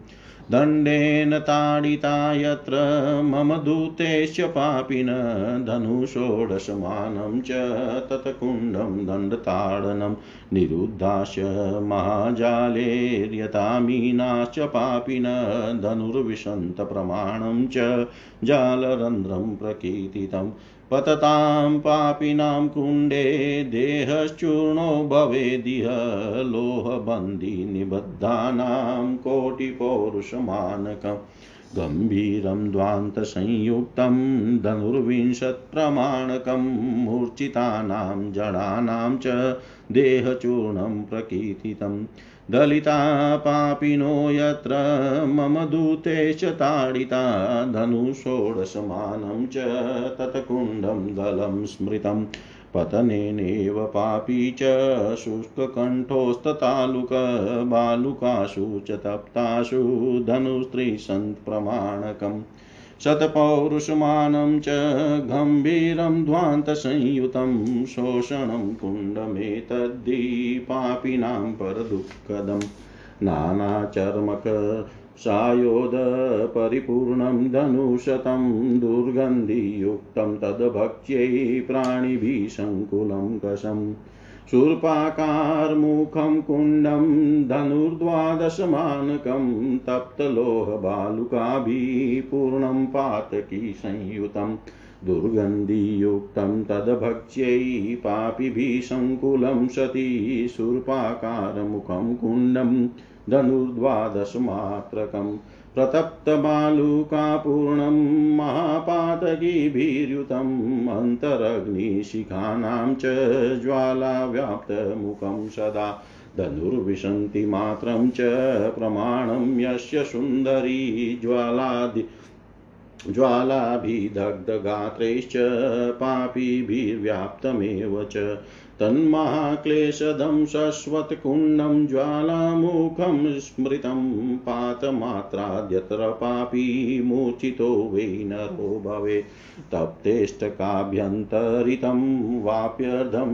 दण्डेन ताडिता यत्र मम दूतेश्च पापिन, धनुषोडशमानं च तत्कुण्डं दण्डताडनं, निरुद्धाश्च महाजालेर्यतामीनाश्च पापिन धनुर्विशन्तप्रमाणं च जालरन्ध्रं प्रकीर्तितम् पततां पापिनां कुण्डे देहश्चूर्णो भवेदिह लोहबन्दी निबद्धानां कोटिपौरुषमानकम् गम्भीरं द्वान्तसंयुक्तं धनुर्विंशत्प्रमाणकं मूर्छितानां जडानां च देहचूर्णं प्रकीर्तितम् दलिता पापिनो यत्र, मम दूते च ताडिता, धनुषोडशमानं च तत्कुण्डं दलं स्मृतं। पतनेनेव पापी च शुष्ककण्ठोस्ततालुकबालुकासु च तप्तासु धनुस्त्रिसन्प्रमाणकम् शतपौरुषमानं च गम्भीरं ध्वान्तसंयुतं शोषणं कुण्डमेतद्धि पापिनां परदुःखदं नानाचर्मक सायोधपरिपूर्णं धनुशतं दुर्गन्धियुक्तं तद्भक्ष्यै प्राणिभिः सङ्कुलं कषम् शूर्पाकारमुखं कुण्डं धनुर्द्वादशमानकं तप्तलोहबालुकाभिः पूर्णं पातकीसंयुतं दुर्गन्धियुक्तं तद्भक्ष्यै पापिभिः सङ्कुलं सती शूर्पाकारमुखं कुण्डं धनुर्द्वादशमात्रकम् प्रतप्तबालुकापूर्णं महापातकीभिर्युतम् अन्तरग्निशिखानां च ज्वालाव्याप्तमुखं सदा धनुर्विशन्ति मात्रं च प्रमाणं यस्य सुन्दरी ज्वालादि ज्वालाभिदग्धगात्रैश्च पापीभिर्व्याप्तमेव च तन्महाक्लेशदं शश्वत्कुण्डं ज्वालामुखं स्मृतं पातमात्राद्यत्र पापी मूर्छितो वै नरो भवे तप्तेष्टकाभ्यन्तरितं वाप्यर्धं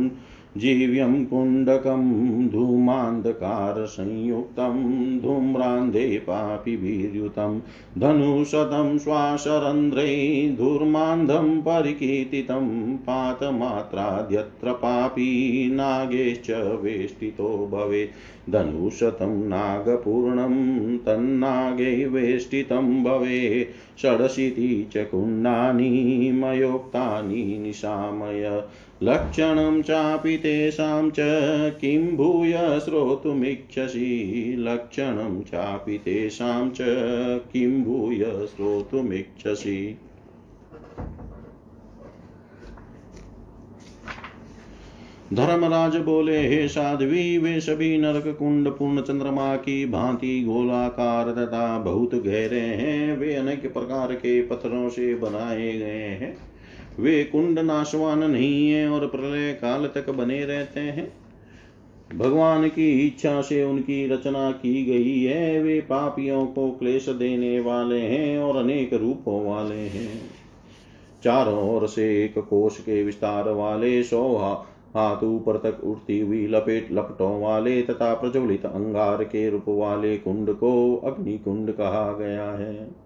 जीव्यं कुण्डकं धूमान्धकारसंयुक्तं धूम्रान्धे पापिभिर्युतं धनुशतं श्वासरन्ध्रै धूर्मान्धं परिकीर्तितं पातमात्राद्यत्र पापी नागेश्च वेष्टितो भवेत्। धनुशतं नागपूर्णं तन्नागे वेष्टितं भवे षडशीति च कुण्डानि मयोक्तानि निशामय लक्षणं चापि तेषां च किं भूय श्रोतुमिच्छसि? लक्षणं चापि तेषां च किं भूय श्रोतुमिच्छसि? धर्मराज बोले, हे साध्वी वे सभी नरक कुंड पूर्ण चंद्रमा की भांति गोलाकार तथा बहुत गहरे हैं। वे अनेक प्रकार के पत्थरों से बनाए गए हैं। वे कुंड नाशवान नहीं है और प्रलय काल तक बने रहते हैं। भगवान की इच्छा से उनकी रचना की गई है। वे पापियों को क्लेश देने वाले हैं और अनेक रूपों वाले हैं। चारों ओर से एक कोष के विस्तार वाले, सौ हाथ ऊपर तक उठती हुई लपेट लपटों वाले तथा प्रज्वलित अंगार के रूप वाले कुंड को अग्नि कुंड कहा गया है।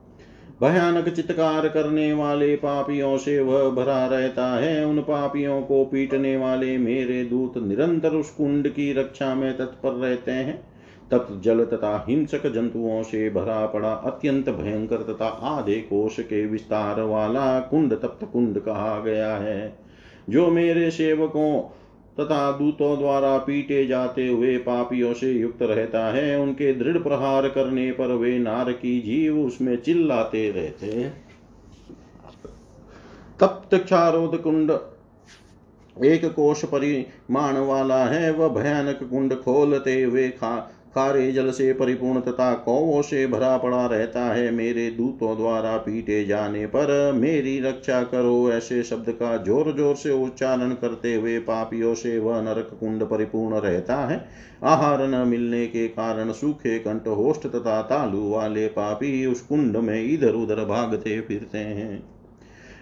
भयानक चित्कार करने वाले पापियों से वह भरा रहता है। उन पापियों को पीटने वाले मेरे दूत निरंतर उस कुंड की रक्षा में तत्पर रहते हैं। तप्त जल तथा हिंसक जंतुओं से भरा पड़ा अत्यंत भयंकर तथा आधे कोश के विस्तार वाला कुंड तप्त कुंड कहा गया है। जो मेरे सेवकों तथा दूतों द्वारा पीटे जाते हुए पापियों से युक्त रहता है। उनके दृढ़ प्रहार करने पर वे नार की जीव उसमें चिल्लाते रहते तप्त क्षारोद कुंड एक कोष परिमाण वाला है। वह भयानक कुंड खोलते हुए खा खारे जल से परिपूर्ण तथा कौवों से भरा पड़ा रहता है। मेरे दूतों द्वारा पीटे जाने पर मेरी रक्षा करो ऐसे शब्द का ज़ोर ज़ोर से उच्चारण करते हुए पापियों से वह नरक कुंड परिपूर्ण रहता है। आहार न मिलने के कारण सूखे कंठ होष्ट तथा तालु वाले पापी उस कुंड में इधर उधर भागते फिरते हैं।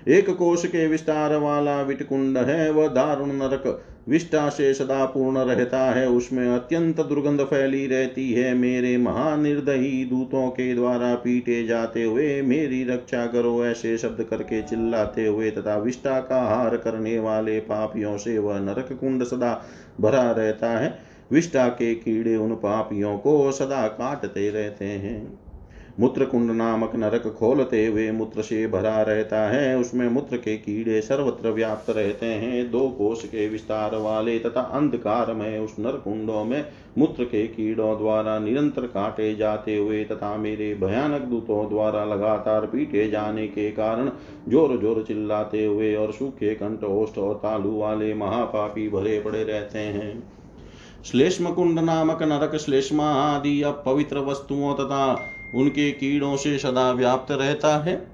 एक कोश के विस्तार वाला विटकुंड है। वह दारुण नरक विष्टा से सदा पूर्ण रहता है, उसमें अत्यंत दुर्गंध फैली रहती है। मेरे महानिर्दयी दूतों के द्वारा पीटे जाते हुए मेरी रक्षा करो, ऐसे शब्द करके चिल्लाते हुए तथा विष्टा का हार करने वाले पापियों से वह नरक कुंड सदा भरा रहता है। विष्टा के कीड़े उन पापियों को सदा काटते रहते हैं। मूत्र कुंड नामक नरक खोलते हुए मूत्र से भरा रहता है। उसमें मूत्र के कीड़े सर्वत्र व्याप्त रहते हैं। दो कोष के विस्तार वाले तथा अंधकार में उस नर में मूत्र के कीड़ों द्वारा निरंतर काटे जाते हुए तथा मेरे भयानक दूतों द्वारा लगातार पीटे जाने के कारण ज़ोर ज़ोर चिल्लाते हुए और सूखे कंठ, ओष्ठ और तालु वाले महापापी भरे पड़े रहते हैं। श्लेष्म कुंड नामक नरक श्लेष्मा आदि अपवित्र वस्तुओं तथा उनके कीड़ों से सदा व्याप्त रहता है।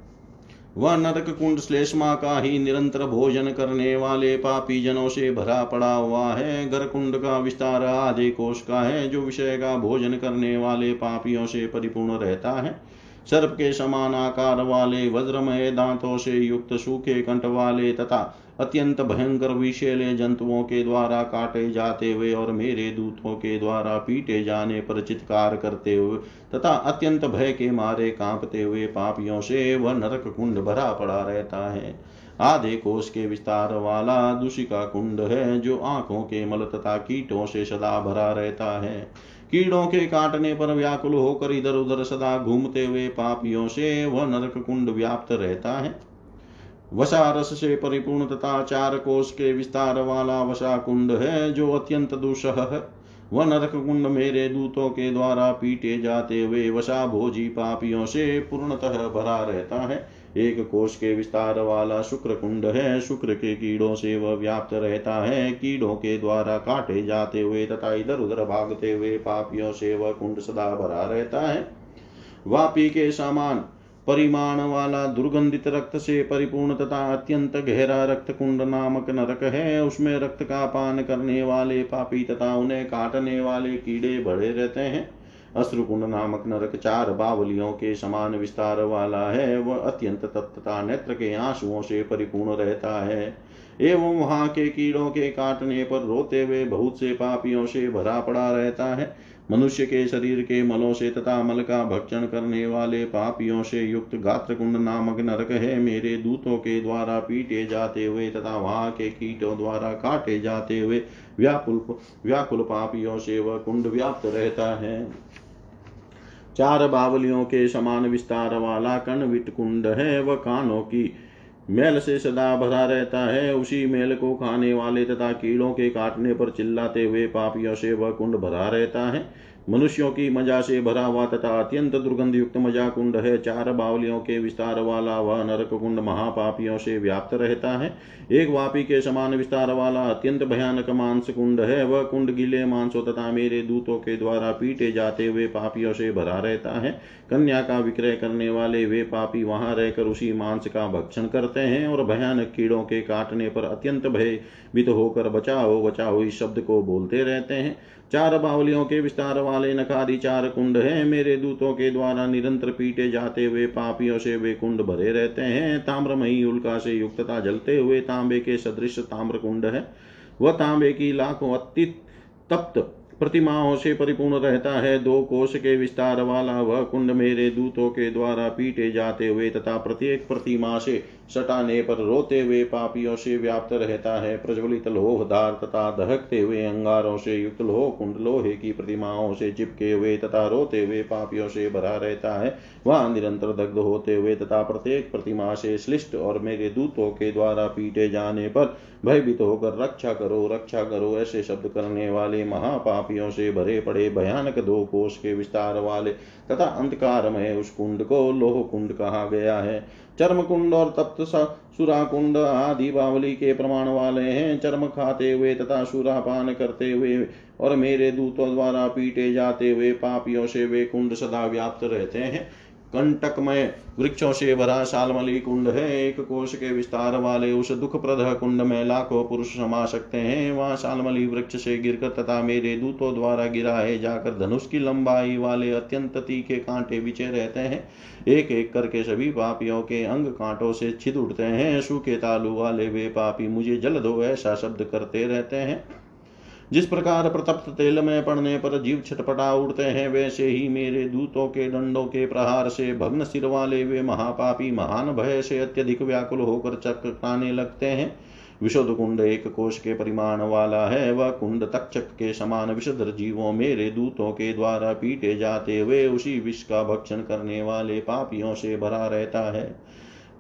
वह नरक कुंड श्लेष्मा का ही निरंतर भोजन करने वाले पापी जनों से भरा पड़ा हुआ है। गर कुंड का विस्तार आधे कोष का है, जो विषय का भोजन करने वाले पापियों से परिपूर्ण रहता है। सर्प के समान आकार वाले, वज्रमय दांतों से युक्त, सूखे कंठ वाले तथा अत्यंत भयंकर विषैले जंतुओं के द्वारा काटे जाते हुए और मेरे दूतों के द्वारा पीटे जाने पर चित्कार करते हुए तथा अत्यंत भय के मारे कांपते हुए पापियों से वह नरक कुंड भरा पड़ा रहता है। आधे कोष के विस्तार वाला दूषिका कुंड है जो आँखों के मल तथा कीटों से सदा भरा रहता है। कीड़ों के काटने पर व्याकुल होकर इधर उधर सदा घूमते हुए पापियों से वह नरक कुंड व्याप्त रहता है। वसा रस से परिपूर्ण तथा चार कोष के विस्तार वाला वसा कुंड है, जो अत्यंत दुसह है। वह नरक कुंड मेरे दूतों के द्वारा पीटे जाते हुए वसा भोजी पापियों से पूर्णतः भरा रहता है। एक कोष के विस्तार वाला शुक्र कुंड है, शुक्र के कीड़ों से वह व्याप्त रहता है। कीड़ों के द्वारा काटे जाते हुए तथा इधर उधर भागते हुए पापियों से वह कुंड सदा भरा रहता है। वापी के समान परिमाण वाला दुर्गंधित रक्त से परिपूर्ण तथा अत्यंत गहरा रक्त कुंड नामक नरक है, उसमें रक्त का पान करने वाले पापी तथा उन्हें काटने वाले कीड़े बड़े रहते हैं। अश्रुकुंड नामक नरक चार बावलियों के समान विस्तार वाला है, वह अत्यंत तत्ता नेत्र के आंसुओं से परिपूर्ण रहता है। एवं वहाँ के कीड़ों के काटने पर रोते हुए बहुत से पापियों से भरा पड़ा रहता है। मनुष्य के शरीर के मलों से तथा मल का भक्षण करने वाले पापियों से युक्त गात्र कुंड नामक नरक है। मेरे दूतों के द्वारा पीटे जाते हुए तथा वहाँ के कीटों द्वारा काटे जाते हुए व्याकुल व्याकुल पापियों से वह कुंड व्याप्त रहता है। चार बावलियों के समान विस्तार वाला कणविट कुंड है। वह कानों की मेल से सदा भरा रहता है, उसी मेल को खाने वाले तथा कीड़ों के काटने पर चिल्लाते हुए पापियों से वह कुंड भरा रहता है। मनुष्यों की मज़ा से भरा हुआ तथा अत्यंत दुर्गंध युक्त मज़ा कुंड है। चार बावलियों के विस्तार वाला वह नरक कुंड महापापियों से व्याप्त रहता है। एक वापी के समान विस्तार वाला अत्यंत भयानक मांस कुंड है। वह कुंड गीले मांसों तथा मेरे दूतों के द्वारा पीटे जाते हुए पापियों से भरा रहता है। कन्या का विक्रय करने वाले वे पापी वहाँ रहकर उसी मांस का भक्षण करते हैं और भयानक कीड़ों के काटने पर अत्यंत भयभीत होकर बचाओ बचाओ इस शब्द को बोलते रहते हैं। चार बावलियों के विस्तार वाले नखारी चार कुंड है। मेरे दूतों के द्वारा निरंतर पीटे जाते हुए पापियों से वे कुंड भरे रहते हैं। ताम्रमयी उल्का से युक्तता जलते हुए तांबे के सदृश ताम्र कुंड है। वह तांबे की लाखों अति तप्त प्रतिमाओं से परिपूर्ण रहता है। दो कोष के विस्तार वाला वह वा कुंड मेरे दूतों के द्वारा पीटे जाते हुए तथा प्रत्येक प्रतिमा से सटाने पर रोते हुए पापियों से व्याप्त रहता है। प्रज्वलित लोहदार तथा दहकते हुए अंगारों से युक्त लोह कुंड लोहे की प्रतिमाओं से चिपके हुए तथा रोते हुए पापियों से भरा रहता है। वहाँ निरंतर दग्ध होते हुए तथा प्रत्येक प्रतिमा से श्लिष्ट और मेरे दूतों के द्वारा पीटे जाने पर भयभीत होकर, रक्षा करो रक्षा करो ऐसे शब्द करने वाले महापापियों से भरे पड़े भयानक दो कोष के विस्तार वाले तथा अंधकारमय उस कुंड को लोह कुंड कहा गया है। चर्म कुंड और तप्त सुरा कुंड आदि बावली के प्रमाण वाले हैं। चर्म खाते हुए तथा सुरा पान करते हुए और मेरे दूतों द्वारा पीटे जाते हुए पापियों से वे कुंड सदा व्याप्त रहते हैं। कंटकमय वृक्षों से भरा शालमली कुंड है, एक कोश के विस्तार वाले उस दुखप्रद कुंड में लाखों पुरुष समा सकते हैं। वहाँ शालमली वृक्ष से गिरकर तथा मेरे दूतों द्वारा गिराए जाकर धनुष की लंबाई वाले अत्यंत तीखे कांटे बिछे रहते हैं। एक एक करके सभी पापियों के अंग कांटों से छिद उठते हैं। सूखे तालू वाले वे पापी मुझे जल दो, ऐसा शब्द करते रहते हैं। जिस प्रकार प्रतप्त तेल में पड़ने पर जीव छटपटा उड़ते हैं, वैसे ही मेरे दूतों के दंडों के प्रहार से भग्न सिर वाले वे महापापी, महान भय से अत्यधिक व्याकुल होकर चक्राने लगते हैं। विशुद्ध कुंड एक कोश के परिमाण वाला है। वह वा कुंड तक्षक के समान विशुद्ध जीवों, मेरे दूतों के द्वारा पीटे जाते हुए उसी विष का भक्षण करने वाले पापियों से भरा रहता है।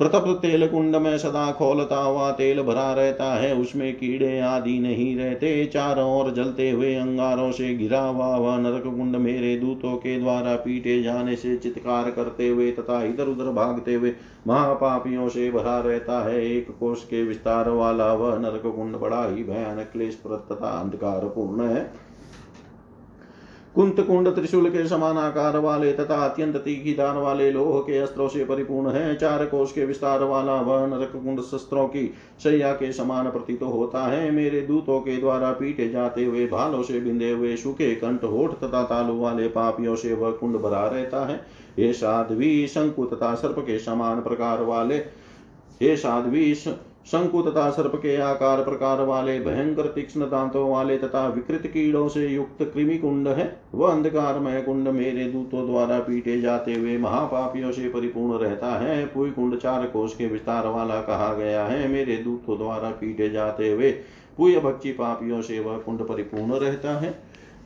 प्रतप्त तेल कुंड में सदा खोलता हुआ तेल भरा रहता है, उसमें कीड़े आदि नहीं रहते। चारों ओर जलते हुए अंगारों से घिरा हुआ वह नरक कुंड मेरे दूतों के द्वारा पीटे जाने से चित्कार करते हुए तथा इधर उधर भागते हुए महापापियों से भरा रहता है। एक कोष के विस्तार वाला वह वा नरक कुंड बड़ा ही भयानक क्लेश तथा अंधकार पूर्ण है। कुंत कुंड त्रिशूल के समान आकार वाले तथा अत्यंत तीखी दान वाले लोह के अस्त्रों से परिपूर्ण है। चार कोष के विस्तार वाला वह नरक कुंड शस्त्रों की शैया के समान प्रतीत होता है। मेरे दूतों के द्वारा पीटे जाते हुए, भालों से बिंदे हुए, सुखे कंठ, होठ तथा तालु वाले पापियों से वह कुंड भरा रहता है। ये साध्वी, शंकु तथा सर्प के समान प्रकार वाले, हे साध्वी शंकु तथा सर्प के आकार प्रकार वाले, भयंकर तीक्ष्ण दांतों वाले तथा विकृत कीड़ों से युक्त कृमि कुंड है। वह अंधकारमय कुंड मेरे दूतों द्वारा पीटे जाते हुए महापापियों से परिपूर्ण रहता है। पुई कुंड चार कोष के विस्तार वाला कहा गया है। मेरे दूतों द्वारा पीटे जाते हुए पुय भक्षी पापियों से वह कुंड परिपूर्ण रहता है।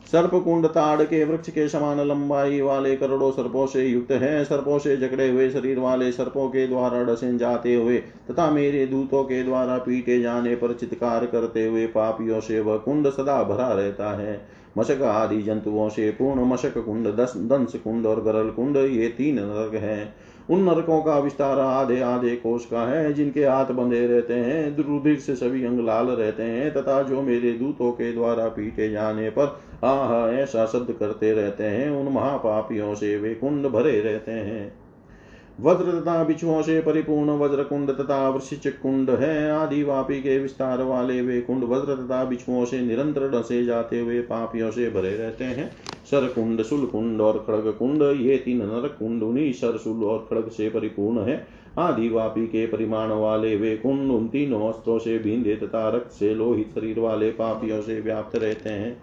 सर्प कुंड ताड़ के वृक्ष के समान लंबाई वाले करोड़ों सर्पों से युक्त है। सर्पों से जकड़े हुए शरीर वाले सर्पों के द्वारा डसे जाते हुए तथा मेरे दूतों के द्वारा पीटे जाने पर चित्कार करते हुए पापियों से वह कुंड सदा भरा रहता है। मशक आदि जंतुओं से पूर्ण मशक कुंड, दस, दंश कुंड और गरल कुंड, ये तीन नरक हैं। उन नरकों का विस्तार आधे आधे कोष का है, जिनके हाथ बंधे रहते हैं, दुर्भिक्ष सभी अंग लाल रहते हैं तथा जो मेरे दूतों के द्वारा पीटे जाने पर आह ऐसा शब्द करते रहते हैं। उन महापापियों से वे कुंड भरे रहते हैं। वज्र तथा बिछुओं से परिपूर्ण वज्र कुंड तथा वृश्चिक कुंड है। आदि वापी के विस्तार वाले वे कुंड वज्र तथा बिछुओं से निरंतर डसे जाते हुए पापियों से भरे रहते हैं। सर कुंड सुल कुंड और खड़ग कुंड, ये तीन नरक कुंड उन्हीं सर, सुल और खड़ग से परिपूर्ण है। आदि वापी के परिमाण वाले वे कुंड उन तीनों अस्त्रों से भींदे तथा रक्त से लोहित शरीर वाले पापियों से व्याप्त रहते हैं।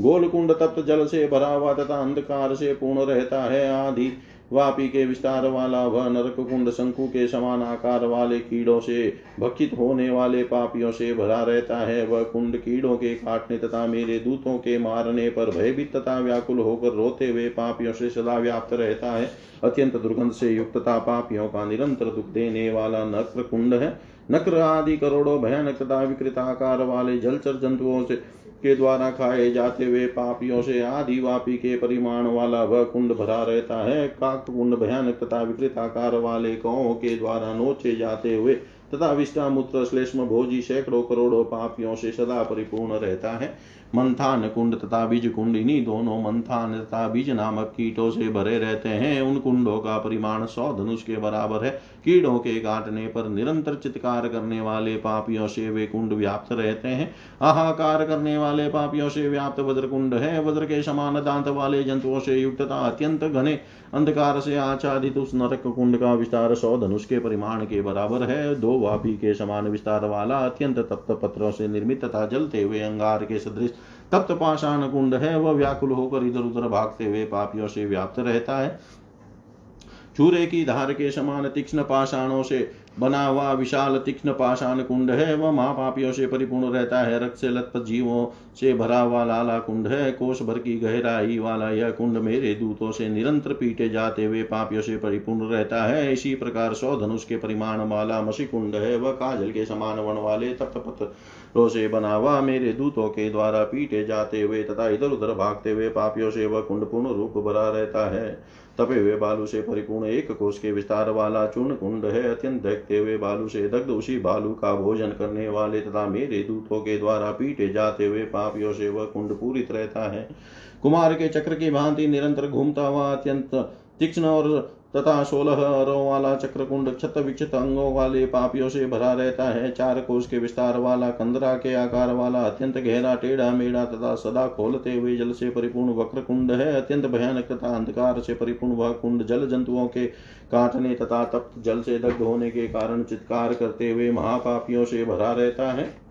गोल कुंड तप्त जल से भरा हुआ तथा अंधकार से पूर्ण रहता है आदि। वापी के विस्तार वाला वह नरक कुंड शंकु के समान आकार वाले कीड़ों से भक्षित होने वाले पापियों से भरा रहता है। वह कुंड कीड़ों के काटने तथा मेरे दूतों के मारने पर भयभीत तथा व्याकुल होकर रोते हुए पापियों से सदा व्याप्त रहता है। अत्यंत दुर्गंध से युक्त तथा पापियों का निरंतर दुख देने वाला नक्र कुंड है। नक्र आदि करोड़ों भयानक तथा विकृत आकार वाले जलचर जंतुओं से के द्वारा खाए जाते हुए पापियों से आदि वापी के परिमाण वाला वह कुंड भरा रहता है। काक कुंड भयानक तथा विकृत आकार वाले कौ के द्वारा नोचे जाते हुए तथा विष्टामूत्र श्लेष्म भोजी सैकड़ों करोड़ों पापियों से सदा परिपूर्ण रहता है। मंथान कुंड तथा बीज कुंड इन्हीं दोनों मंथान तथा बीज नामक कीटों से भरे रहते हैं। उन कुंडों का परिमाण सौ धनुष के बराबर है। कीड़ों के काटने पर निरंतर चित्कार करने वाले पापियों से वे कुंड व्याप्त रहते हैं। हाहाकार करने वाले पापियों से व्याप्त वज्र कुंड है। वज्र के समान दांत वाले जंतुओं से युक्त तथा अत्यंत घने अंधकार से आच्छादित उस नरक कुंड का विस्तार सौ धनुष के परिमाण के बराबर है। दो वापी के समान विस्तार वाला, अत्यंत तप्त पत्रों से निर्मित तथा जलते हुए अंगार के सदृश तप्त पाषाण कुंड है। वह व्याकुल होकर इधर उधर भागते हुए पापियों से व्याप्त रहता है। चूरे की धार के समान तीक्ष्ण पाषाणों से बना हुआ विशाल तीक्ष्ण पाषाण कुंड है, वह महापापियों से परिपूर्ण रहता है। रक्त से लथपथ जीवों से भरा हुआ लाला कुंड है, कोष भर की गहराई वाला यह कुंड मेरे दूतों से निरंतर पीटे जाते हुए पापियों से परिपूर्ण रहता है। इसी प्रकार सौ धनुष के परिमाण वाला मसी कुंड है, वह काजल के समान वन वाले तप्त से बना हुआ मेरे दूतों के द्वारा पीटे जाते हुए तथा इधर उधर भागते हुए पापियों से वह कुंड पूर्ण रूप भरा रहता है। तपे हुए बालू से परिपूर्ण एक कोष के विस्तार वाला चूर्ण कुंड है। अत्यंत देखते हुए बालू से दग्ध उसी बालू का भोजन करने वाले तथा मेरे दूतों के द्वारा पीटे जाते हुए पापियों से वह कुंड पूरित रहता है। कुमार के चक्र की भांति निरंतर घूमता हुआ अत्यंत तीक्ष्ण और तथा सोलह अरों वाला चक्रकुंड क्षत विक्षित अंगों वाले पापियों से भरा रहता है। चार कोष के विस्तार वाला, कंदरा के आकार वाला, अत्यंत गहरा, टेढ़ा मेढ़ा तथा सदा खोलते हुए जल से परिपूर्ण वक्र कुंड है। अत्यंत भयानक तथा अंधकार से परिपूर्ण वह कुंड जल जंतुओं के काटने तथा तप्त जल से दग्ध होने के कारण चित्कार करते हुए महापापियों से भरा रहता है।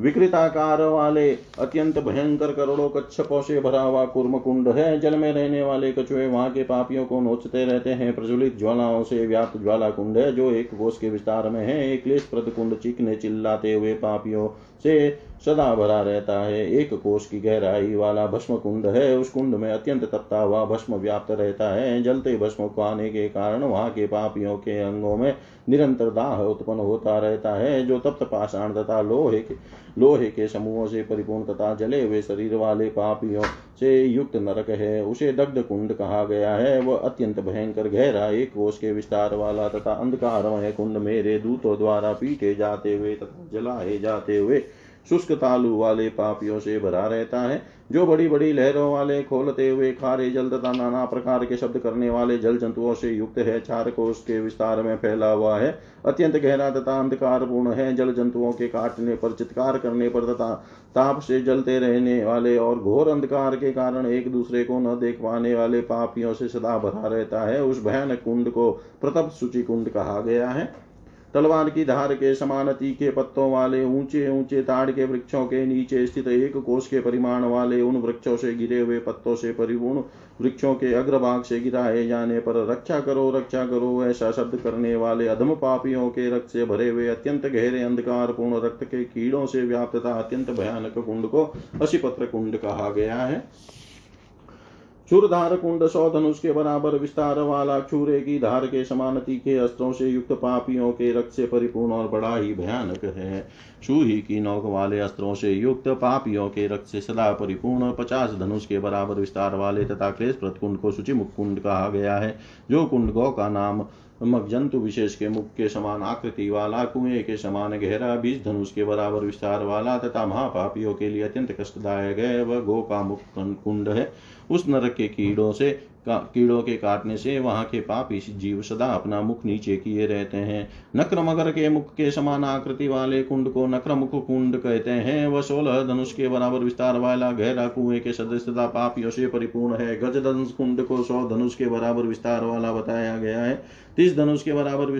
विकृताकार वाले अत्यंत भयंकर करोड़ों कच्छपों से भरा हुआ कुर्म कुंड है। जल में रहने वाले कछुए वहाँ के पापियों को नोचते रहते हैं। प्रज्वलित ज्वालाओं से व्याप्त ज्वाला कुंड है, जो एक कोष के विस्तार में है। एक क्लेश प्रद कुंड चीखने चिल्लाते हुए पापियों से सदा भरा रहता है। एक कोष की गहराई वाला भस्म कुंड है। उस कुंड में अत्यंत तपता हुआ भस्म व्याप्त रहता है। जलते भस्म को आने के कारण वहाँ के पापियों के अंगों में निरंतर दाह उत्पन्न होता रहता है, जो तप्त पाषाण तथा लोहे के लोहे के समूहों से परिपूर्ण तथा जले हुए शरीर वाले पापियों से युक्त नरक है। उसे दग्ध कुंड कहा गया है। वह अत्यंत भयंकर गहरा एक कोष के विस्तार वाला तथा अंधकारमय कुंड मेरे दूतों द्वारा पीटे जाते हुए तथा जलाए जाते हुए शुष्क तालु वाले पापियों से भरा रहता है। जो बड़ी बड़ी लहरों वाले खोलते हुए खारे जल तथा नाना प्रकार के शब्द करने वाले जल जंतुओं से युक्त है चार कोष के विस्तार में फैला हुआ है। अत्यंत गहरा तथा अंधकार पूर्ण है, जल जंतुओं के काटने पर, चित्कार करने पर तथा ताप से जलते रहने वाले और घोर अंधकार के कारण एक दूसरे को न देख पाने वाले पापियों से सदा भरा रहता है। उस भयानक कुंड को प्रतप सूची कुंड कहा गया है। तलवार की धार के समान तीखे पत्तों वाले, ऊँचे ऊँचे ताड़ के वृक्षों के नीचे स्थित एक कोष के परिमाण वाले उन वृक्षों से गिरे हुए पत्तों से परिपूर्ण वृक्षों के अग्रभाग से गिराए जाने पर रक्षा करो रक्षा करो, ऐसा शब्द करने वाले अधम पापियों के रक्त से भरे हुए अत्यंत गहरे अंधकार पूर्ण रक्त के कीड़ों से व्याप्त था अत्यंत भयानक कुंड को अशिपत्र कुंड कहा गया है। चूरधार कुंड सौ धनुष के बराबर विस्तार वाला चूरे की धार के समान तीखे अस्त्रों से युक्त पापियों के रक्त से परिपूर्ण और बड़ा ही भयानक है। चूही की नौक वाले अस्त्रों से युक्त पापियों के रक्त से सदा परिपूर्ण पचास धनुष के बराबर विस्तार वाले तथा क्लेश कुंड को मुख कुंड कहा गया है, जो कुंड गौ का नाम जंतु विशेष के मुख के समान आकृति वाला, कुएँ के समान गहरा बीस धनुष के बराबर विस्तार वाला तथा महापापियों के लिए अत्यंत कष्टदायक है, वह गो का मुख कुंड है। उस नरक के कीड़ों से कीड़ों के काटने से वहाँ के पापी जीव सदा अपना मुख नीचे किए रहते हैं। नक्र मगर के मुख के समान आकृति वाले कुंड को नक्र मुख कुंड कहते हैं। वह सोलह धनुष के बराबर विस्तार वाला गहरा कुएँ के सदस्य तथा पापियों से परिपूर्ण है। गज धनुष कुंड को सौ धनुष के बराबर विस्तार वाला बताया गया है। तीस धनुष के बराबर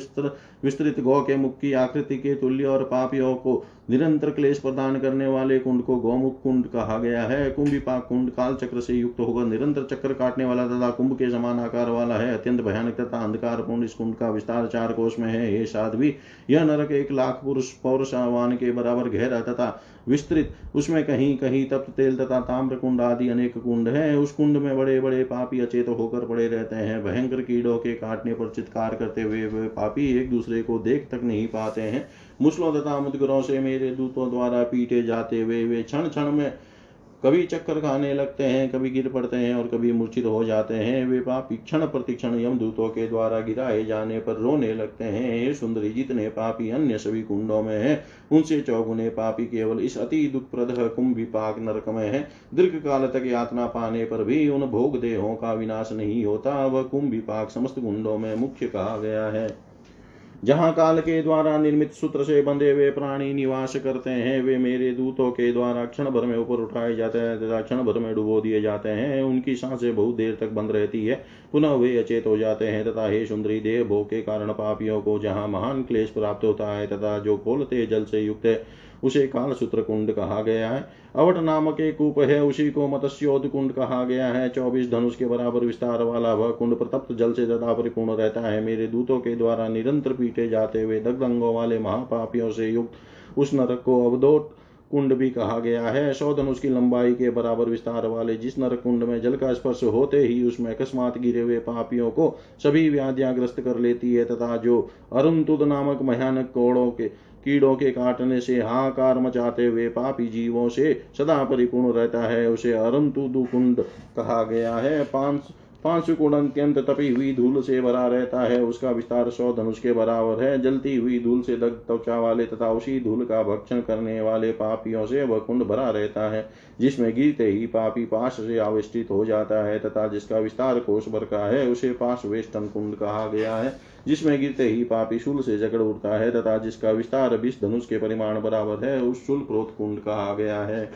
विस्तृत गौ के मुख की आकृति के तुल्य और पापियों को निरंतर क्लेश प्रदान करने वाले कुंड को गौमुख कुंड कहा गया है। कुंभिपाक कुंड काल चक्र से युक्त होकर निरंतर चक्र काटने वाला तथा कुंभ के समान आकार वाला है। अत्यंत भयानक तथा अंधकार पूर्ण इस कुंड का विस्तार चार कोष में है। ये साध्वी, यह नरक एक लाख पुरुष पौरसावान के बराबर गहरा तथा विस्तृत, उसमें कहीं कहीं तप्त तेल तथा ताम्र कुंड आदि अनेक कुंड है। उस कुंड में बड़े बड़े पापी अचेत होकर पड़े रहते हैं। भयंकर कीड़ों के काटने पर चित्कार करते हुए वे पापी एक दूसरे को देख तक नहीं पाते हैं। मुसलों तथा मुदगरों से मेरे दूतों द्वारा पीटे जाते हुए वे क्षण क्षण में कभी चक्कर खाने लगते हैं, कभी गिर पड़ते हैं और कभी मूर्छित हो जाते हैं। वे पापी क्षण प्रतिक्षण यमदूतों के द्वारा गिराए जाने पर रोने लगते हैं। ये सुंदरी, जितने पापी अन्य सभी कुंडों में है, उनसे चौगुने पापी केवल इस अति दुख दुखप्रद कुंभिपाक नरक में है। दीर्घ काल तक यातना पाने पर भी उन भोग देहों का विनाश नहीं होता। वह कुंभिपाक समस्त कुंडों में मुख्य कहा गया है। जहाँ काल के द्वारा निर्मित सूत्र से बंधे हुए प्राणी निवास करते हैं, वे मेरे दूतों के द्वारा क्षण भर में ऊपर उठाए जाते हैं तथा क्षण भर में डुबो दिए जाते हैं। उनकी साँसें बहुत देर तक बंद रहती है, पुनः वे अचेत हो जाते हैं तथा हे सुंदरी देह भोग के कारण पापियों को जहाँ महान क्लेश प्राप्त होता है तथा जो खोलते जल से युक्त उसे काल सूत्र कुंड कहा गया है। अवट नामक एक कूप है, उसी को मत्स्योद कुंड कहा गया है। चौबीस धनुष के बराबर विस्तार वाला वह कुंड प्रतप्त जल से ज़्यादा परिपूर्ण रहता है। मेरे दूतों के द्वारा निरंतर पीटे जाते हुए दग्धंगों वाले महापापियों से युक्त उस नरक को अवधोट कुंड भी कहा गया है। सौ धनुष की लंबाई के बराबर विस्तार वाले जिस नरक कुंड में जल का स्पर्श होते ही उसमें अकस्मात गिरे हुए पापियों को सभी व्याधियाँ ग्रस्त कर लेती है तथा जो अरुणतुद नामक भयानक कोड़ों के कीड़ों के काटने से हाकार मचाते हुए पापी जीवों से सदा परिपूर्ण रहता है, उसे अरंतु दुकुंड कहा गया है। पाँच पाँच गुण अत्यंत तपी हुई धूल से भरा रहता है, उसका विस्तार सौ धनुष के बराबर है। जलती हुई धूल से दग्ध त्वचा वाले तथा उसी धूल का भक्षण करने वाले पापियों से वह कुंड भरा रहता है, जिसमें गिरते ही पापी पाश से आविष्टित हो जाता है तथा जिसका विस्तार कोष भर का है, उसे पाश वेष्टन कुंड कहा गया है, जिसमें गिरते ही पापी शूल से जकड़ उठता है तथा जिसका विस्तार बीस धनुष के परिमाण बराबर है, उस शूल प्रोत कुंड कहा गया है।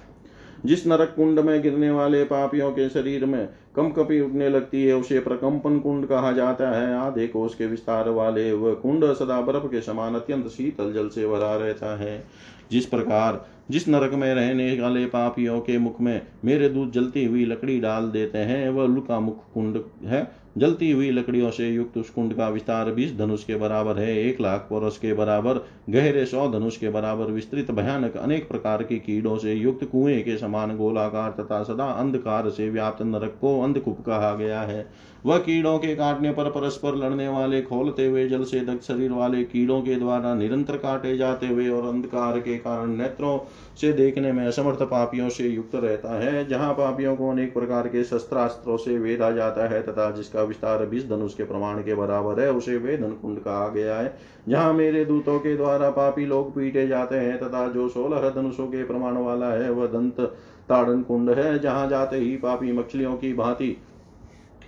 जिस नरक कुंड में गिरने वाले पापियों के शरीर में कंपकपी उठने लगती है, उसे प्रकंपन कुंड कहा जाता है। आधे कोष के विस्तार वाले वह कुंड सदा बर्फ़ के समान अत्यंत शीतल जल से भरा रहता है। जिस प्रकार, जिस नरक में रहने वाले पापियों के मुख में मेरे दूध जलती हुई लकड़ी डाल देते हैं, वह लुका मुख कुंड है। जलती हुई लकड़ियों से युक्त उस कुंड का विस्तार बीस धनुष के बराबर है, एक लाख पोरस के बराबर। गहरे सौ धनुष के बराबर विस्तृत, भयानक अनेक प्रकार के कीड़ों से युक्त कुएँ के समान गोलाकार तथा सदा अंधकार से व्याप्त नरक को अंधकूप कहा गया है। वह कीड़ों के काटने पर परस्पर लड़ने वाले खोलते हुए जल से दग्ध शरीर वाले कीड़ों के द्वारा निरंतर काटे जाते हुए और अंधकार के कारण नेत्रों से देखने में असमर्थ पापियों से युक्त रहता है, जहाँ पापियों को अनेक प्रकार के शस्त्रास्त्रों से वेदा जाता है तथा जिसका विस्तार बीस धनुष के प्रमाण के बराबर है, उसे वेदन कुंड कहा गया है। जहाँ मेरे दूतों के द्वारा पापी लोग पीटे जाते हैं तथा जो सोलह धनुषों के प्रमाण वाला है, वह दंत ताड़न कुंड है, जहाँ जाते ही पापी मछलियों की भांति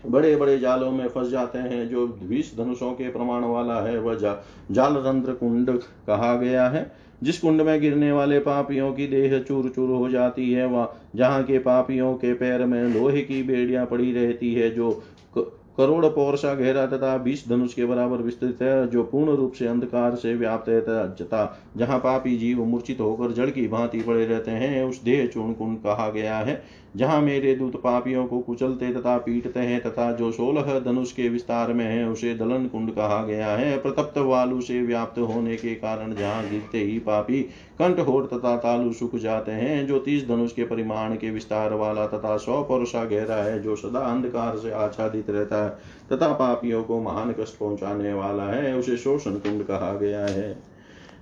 बड़े बड़े जालों में फंस जाते हैं। जो बीस धनुषों के प्रमाण वाला है वह जा, जाल रंध्र कुंड कहा गया है। जिस कुंड में गिरने वाले पापियों की देह चूर चूर हो जाती है वह जहाँ के पापियों के पैर में लोहे की बेड़ियाँ पड़ी रहती है जो करोड़ पौरसा गहरा तथा बीस धनुष के बराबर विस्तृत है जो पूर्ण रूप से अंधकार से व्याप्त है तथा जहाँ पापी जीव मूर्छित होकर जड़ की भांति पड़े रहते हैं उस देह चूर्ण कुंड कहा गया है। जहाँ मेरे दूत पापियों को कुचलते तथा पीटते हैं तथा जो सोलह धनुष के विस्तार में है, उसे दलन कुंड कहा गया है। प्रतप्त वालु से व्याप्त होने के कारण जहाँ गिरते ही पापी कंठ होठ तथा तालु सुख जाते हैं, जो तीस धनुष के परिमाण के विस्तार वाला तथा सौ परुषा गहरा है, जो सदा अंधकार से आच्छादित रहता है तथा पापियों को महान कष्ट पहुँचाने वाला है, उसे शोषण कुंड कहा गया है।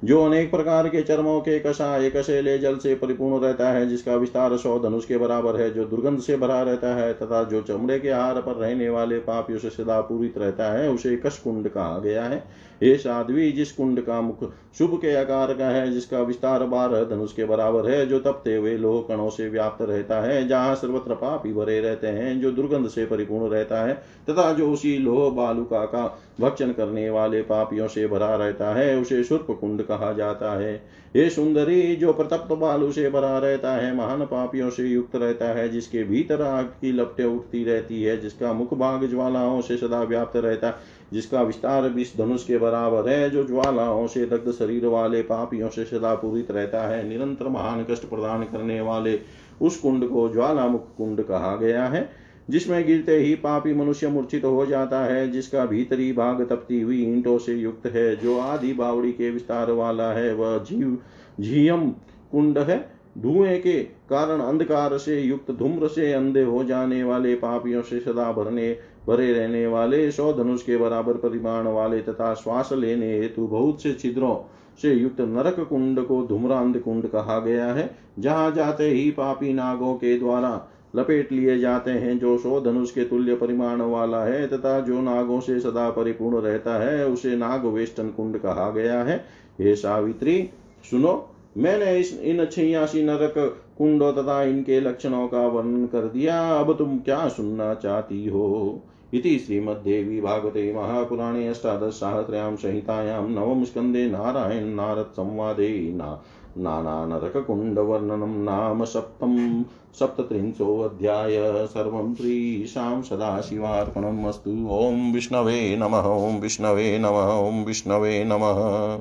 जो अनेक प्रकार के चर्मों के कषाय कशेले जल से परिपूर्ण रहता है, जिसका विस्तार सौ धनुष के बराबर है, जो दुर्गंध से भरा रहता है, तथा जो चमड़े के आहार पर रहने वाले पापियों से सदा पूरित रहता है, उसे कश कुंड कहा गया है। हे साध्वी, जिस कुंड का मुख शुभ के आकार का है, जिसका विस्तार बारह धनुष के बराबर है, जो तपते हुए लोह कणों से व्याप्त रहता है, जहाँ सर्वत्र पापी भरे रहते हैं, जो दुर्गंध से परिपूर्ण रहता है, तथा जो उसी लोह बालुका का भक्षण करने वाले पापियों से भरा रहता है, उसे शुर्प कुंड कहा जाता है। ये सुंदरी, जो प्रतप्त बालू से भरा रहता है, महान पापियों से युक्त रहता है, जिसके भीतर आग की लपटे उठती रहती है, जिसका मुख भाग ज्वालाओं से सदा व्याप्त रहता है जिसका विस्तार विष धनुष के बराबर है, जो ज्वालाओं से दग्ध शरीर वाले, पापियों से सदा पूरित रहता है, निरंतर महान कष्ट प्रदान करने वाले, उस कुंड को ज्वालामुख कुंड कहा गया है, जिसमें गिरते ही पापी मनुष्य मूर्छित हो जाता है, जिसका भीतरी भाग तपती हुई ईंटों से युक्त है, जो आदि बावड़ी के विस्तार वाला है, वह जीव झीयम कुंड है। धुएँ के कारण अंधकार से युक्त, धूम्र से अंधे हो जाने वाले पापियों से सदा भरने भरे रहने वाले सौ धनुष के बराबर परिमाण वाले तथा श्वास लेने हेतु बहुत से छिद्रों से युक्त नरक कुंड को धूम्रांध कुंड कहा गया है, जहाँ जाते ही पापी नागों के द्वारा लपेट लिए जाते हैं, जो सौ धनुष के तुल्य परिमाण वाला है तथा जो नागों से सदा परिपूर्ण रहता है, उसे नाग वेष्टन कुंड कहा गया है। हे सावित्री, सुनो, मैंने इस इन छियासी नरक कुंडों तथा इनके लक्षणों का वर्णन कर दिया। अब तुम क्या सुनना चाहती हो? इति श्रीमद्देवी भागवते महापुराणे अष्टादशसाहस्र्यां संहितायां नवमस्कन्धे नारायण नारद संवादे ना नानानरककुण्डवर्णनं नाम सप्तं सप्तत्रिंशोऽध्याय सर्वं श्रीशां सदाशिवार्पणम् अस्तु। ॐ विष्णवे नमः, ॐ विष्णवे नमः, ॐ विष्णवे नमः।